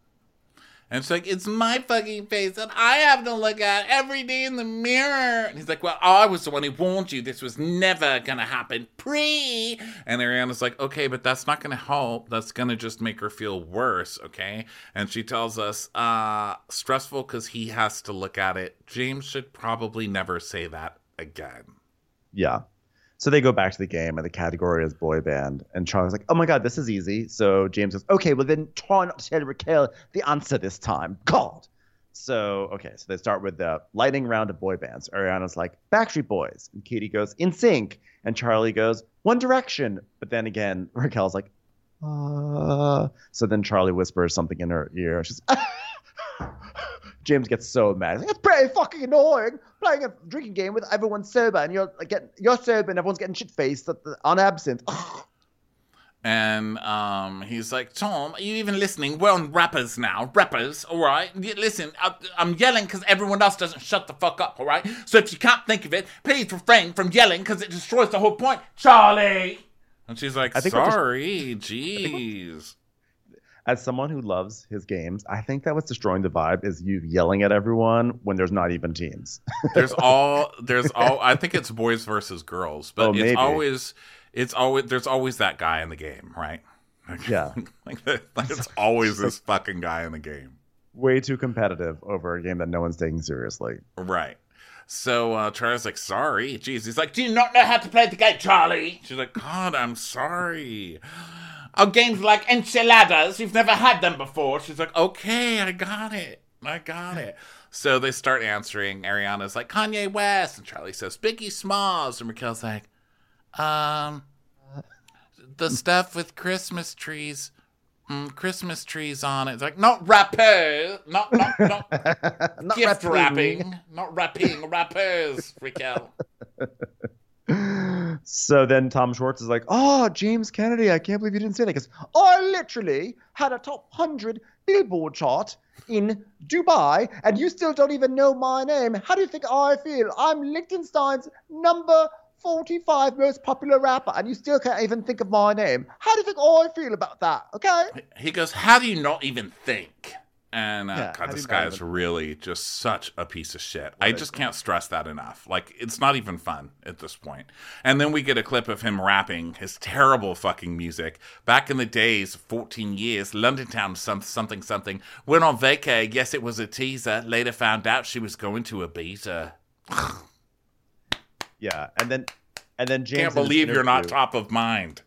And it's like, it's my fucking face that I have to look at every day in the mirror. And he's like, well, I was the one who warned you this was never going to happen. Pre. And Ariana's like, okay, but that's not going to help. That's going to just make her feel worse. Okay. And she tells us, uh, stressful because he has to look at it. James should probably never say that again. Yeah. So they go back to the game, and the category is boy band. And Charli's like, "Oh my god, this is easy." So James goes, "Okay, well then try not to tell Raquel the answer this time." God. So okay, so they start with the lightning round of boy bands. Ariana's like Backstreet Boys, and Katie goes NSYNC, and Charli goes One Direction. But then again, Raquel's like, uh. So then Charli whispers something in her ear. She's. James gets so mad. Like, it's pretty fucking annoying playing a drinking game with everyone sober, and you're like, getting, you're sober, and everyone's getting shit faced on absinthe. And um, he's like, Tom, are you even listening? We're on rappers now. Rappers, all right? Listen, I, am yelling because everyone else doesn't shut the fuck up, all right? So if you can't think of it, please refrain from yelling because it destroys the whole point. Charli! And she's like, sorry, just, jeez as someone who loves his games, I think that what's destroying the vibe is you yelling at everyone when there's not even teams. there's all there's all I think it's boys versus girls, but oh, it's always it's always there's always that guy in the game, right? Yeah. like, like it's always this fucking guy in the game. Way too competitive over a game that no one's taking seriously. Right. So uh, Charli's like, sorry. Jeez. He's like, do you not know how to play the game, Charli? She's like, God, I'm sorry games like enchiladas. You've never had them before. She's like, okay, I got it. I got it. So they start answering. Ariana's like, Kanye West. And Charli says, Biggie Smalls. And Raquel's like, um, the stuff with Christmas trees. Mm, Christmas trees on it. It's like, not rappers. Not, not, not, not gift rapping. rapping. Not rapping. Rappers, Raquel. so then Tom Schwartz is like, "Oh, James Kennedy, I can't believe you didn't say that." Because I literally had a top hundred Billboard chart in Dubai, and you still don't even know my name. How do you think I feel? I'm Liechtenstein's number 45 most popular rapper, and you still can't even think of my name. How do you think I feel about that? Okay. He goes, "How do you not even think?" And uh, yeah, God, this guy is really just such a piece of shit. I just can't stress that enough. Like, it's not even fun at this point. And then we get a clip of him rapping his terrible fucking music. Back in the days, 14 years, London Town something something. Went on vacay. Yes, it was a teaser. Later found out she was going to a beta. yeah, and then and then James can't believe you're not top of mind.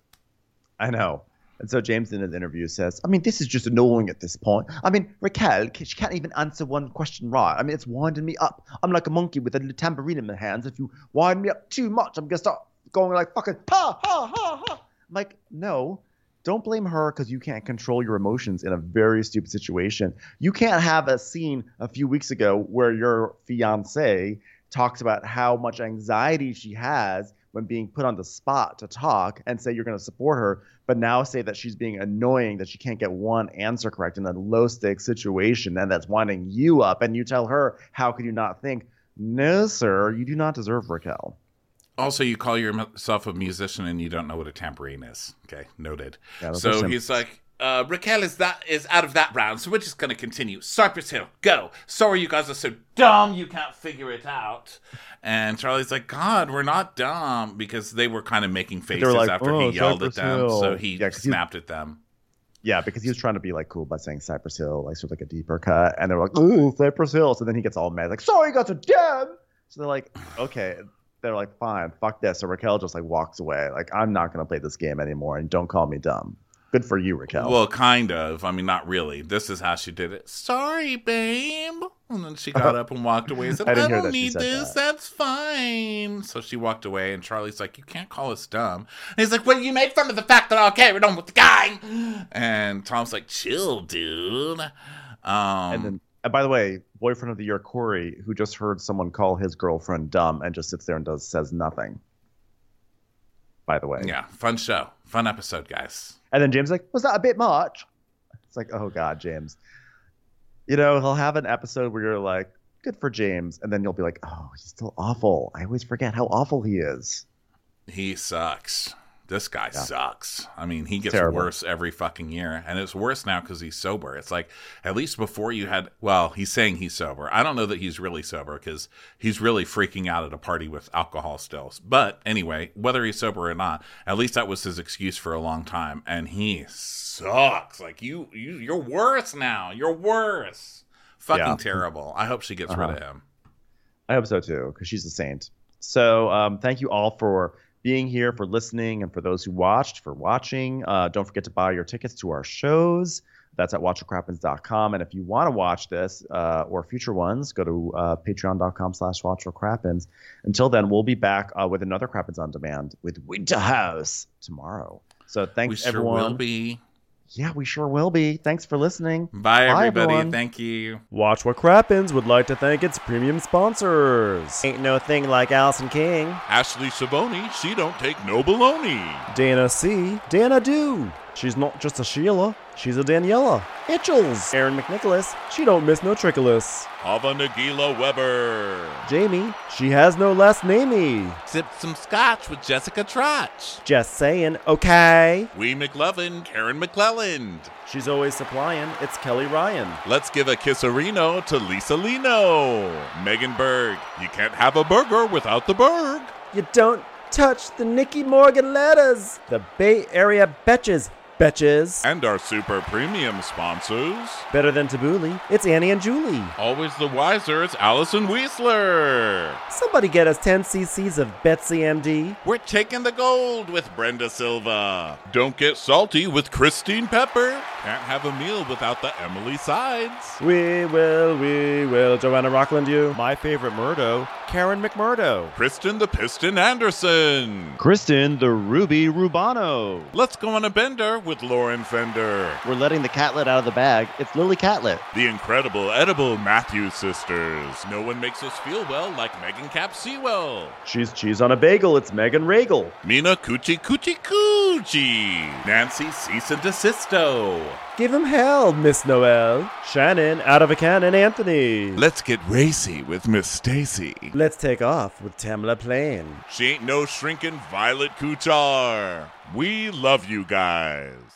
I know. And so James in his interview says, I mean, this is just annoying at this point. I mean, Raquel, she can't even answer one question right. I mean, it's winding me up. I'm like a monkey with a tambourine in my hands. If you wind me up too much, I'm going to start going like fucking ha, ha, ha, ha. I'm like, no, don't blame her because you can't control your emotions in a very stupid situation. You can't have a scene a few weeks ago where your fiance talks about how much anxiety she has when being put on the spot to talk and say you're going to support her, but now say that she's being annoying that she can't get one answer correct in a low stakes situation and that's winding you up. And you tell her, how could you not think, no, sir, you do not deserve Raquel. Also, you call yourself a musician and you don't know what a tambourine is. Okay, noted. Yeah, so he's like, uh, Raquel is that is out of that round, so we're just gonna continue. Cypress Hill, go. Sorry, you guys are so dumb you can't figure it out. And Charli's like, God, we're not dumb because they were kind of making faces like, after "Oh, he yelled Cypress at them, Hill." so he Yeah, 'cause he- snapped at them. Yeah, because he was trying to be like cool by saying Cypress Hill, like sort of like a deeper cut, and they were like, "Ooh, Cypress Hill." So then he gets all mad, like, "Sorry, you guys are dumb." So they're like, "Okay." They're like, "Fine, fuck this." So Raquel just like walks away, like, "I'm not gonna play this game anymore, and don't call me dumb." Good for you, Raquel. Well, kind of. I mean, not really. This is how she did it. Sorry, babe. And then she got up and walked away and said, I I, don't need this. that. That's fine. So she walked away, and Charli's like, You can't call us dumb. And he's like, Well, you made fun of the fact that I carried on with the guy. And Tom's like, Chill, dude. Um, and then, and by the way, boyfriend of the year Corey, who just heard someone call his girlfriend dumb and just sits there and does says nothing. By the way, yeah, fun show. Fun episode, guys. And then James like, was that a bit much? It's like, oh god, James. You know, he'll have an episode where you're like, good for James, and then you'll be like, oh, he's still awful. I always forget how awful he is. He sucks. This guy Yeah. sucks. I mean, he gets Terrible. worse every fucking year, and it's worse now because he's sober. It's like at least before you had. Well, he's saying he's sober. I don't know that he's really sober because he's really freaking out at a party with alcohol still. But anyway, whether he's sober or not, at least that was his excuse for a long time, and he sucks. Like you, you you're worse now. You're worse. Fucking Yeah. terrible. I hope she gets rid of Uh-huh. him. I hope so too, because she's a saint. So um, thank you all for being here, for listening, and for those who watched, for watching. Uh, don't forget to buy your tickets to our shows. That's at watchwhatcrappens.com. And if you want to watch this uh, or future ones, go to uh, patreon.com slash watchwhatcrappens. Until then, we'll be back uh, with another Crappens on Demand with Winter House tomorrow. So thanks, We sure everyone. will be. Yeah, we sure will be. Thanks for listening. Bye, Bye, everybody. everyone. Thank you. Watch What Crappens would like to thank its premium sponsors. Ain't no thing like Allison King. Ashley Savoni, she don't take no baloney. Dana C. Dana Do. She's not just a Sheila, she's a Daniela. Itchels. Aaron McNicholas. She don't miss no trickolas. Ava Nagila Weber. Jamie. She has no last namey. Sip some scotch with Jessica Trotch. Just saying, okay. Wee McLevin, Karen McClelland. She's always supplying. It's Kelly Ryan. Let's give a kisserino to Lisa Lino. Megan Berg, you can't have a burger without the Berg. You don't touch the Nikki Morgan letters. The Bay Area betches. Betches. And our super premium sponsors. Better than Tabbouleh, it's Annie and Julie. Always the wiser, it's Allison Weisler. Somebody get us 10 cc's of Betsy MD. We're taking the gold with Brenda Silva. Don't get salty with Christine Pepper. Can't have a meal without the Emily Sides. We will, we will. Joanna Rockland, you. My favorite Murdo, Karen McMurdo. Kristen the Piston Anderson. Kristen, the Ruby Rubano. Let's go on a bender with Lauren Fender. We're letting the catlet out of the bag. It's Lily Catlet. The incredible edible Matthews sisters. No one makes us feel well like Megan Cap Sewell. She's cheese on a bagel, it's Megan Regal. Mina Coochie Coochie Coochie. Nancy Cease and Desisto. Give him hell, Miss Noel. Shannon, out of a cannon, Anthony. Let's get racy with Miss Stacy. Let's take off with Tamla Plain. She ain't no shrinking Violet Kuchar. We love you guys.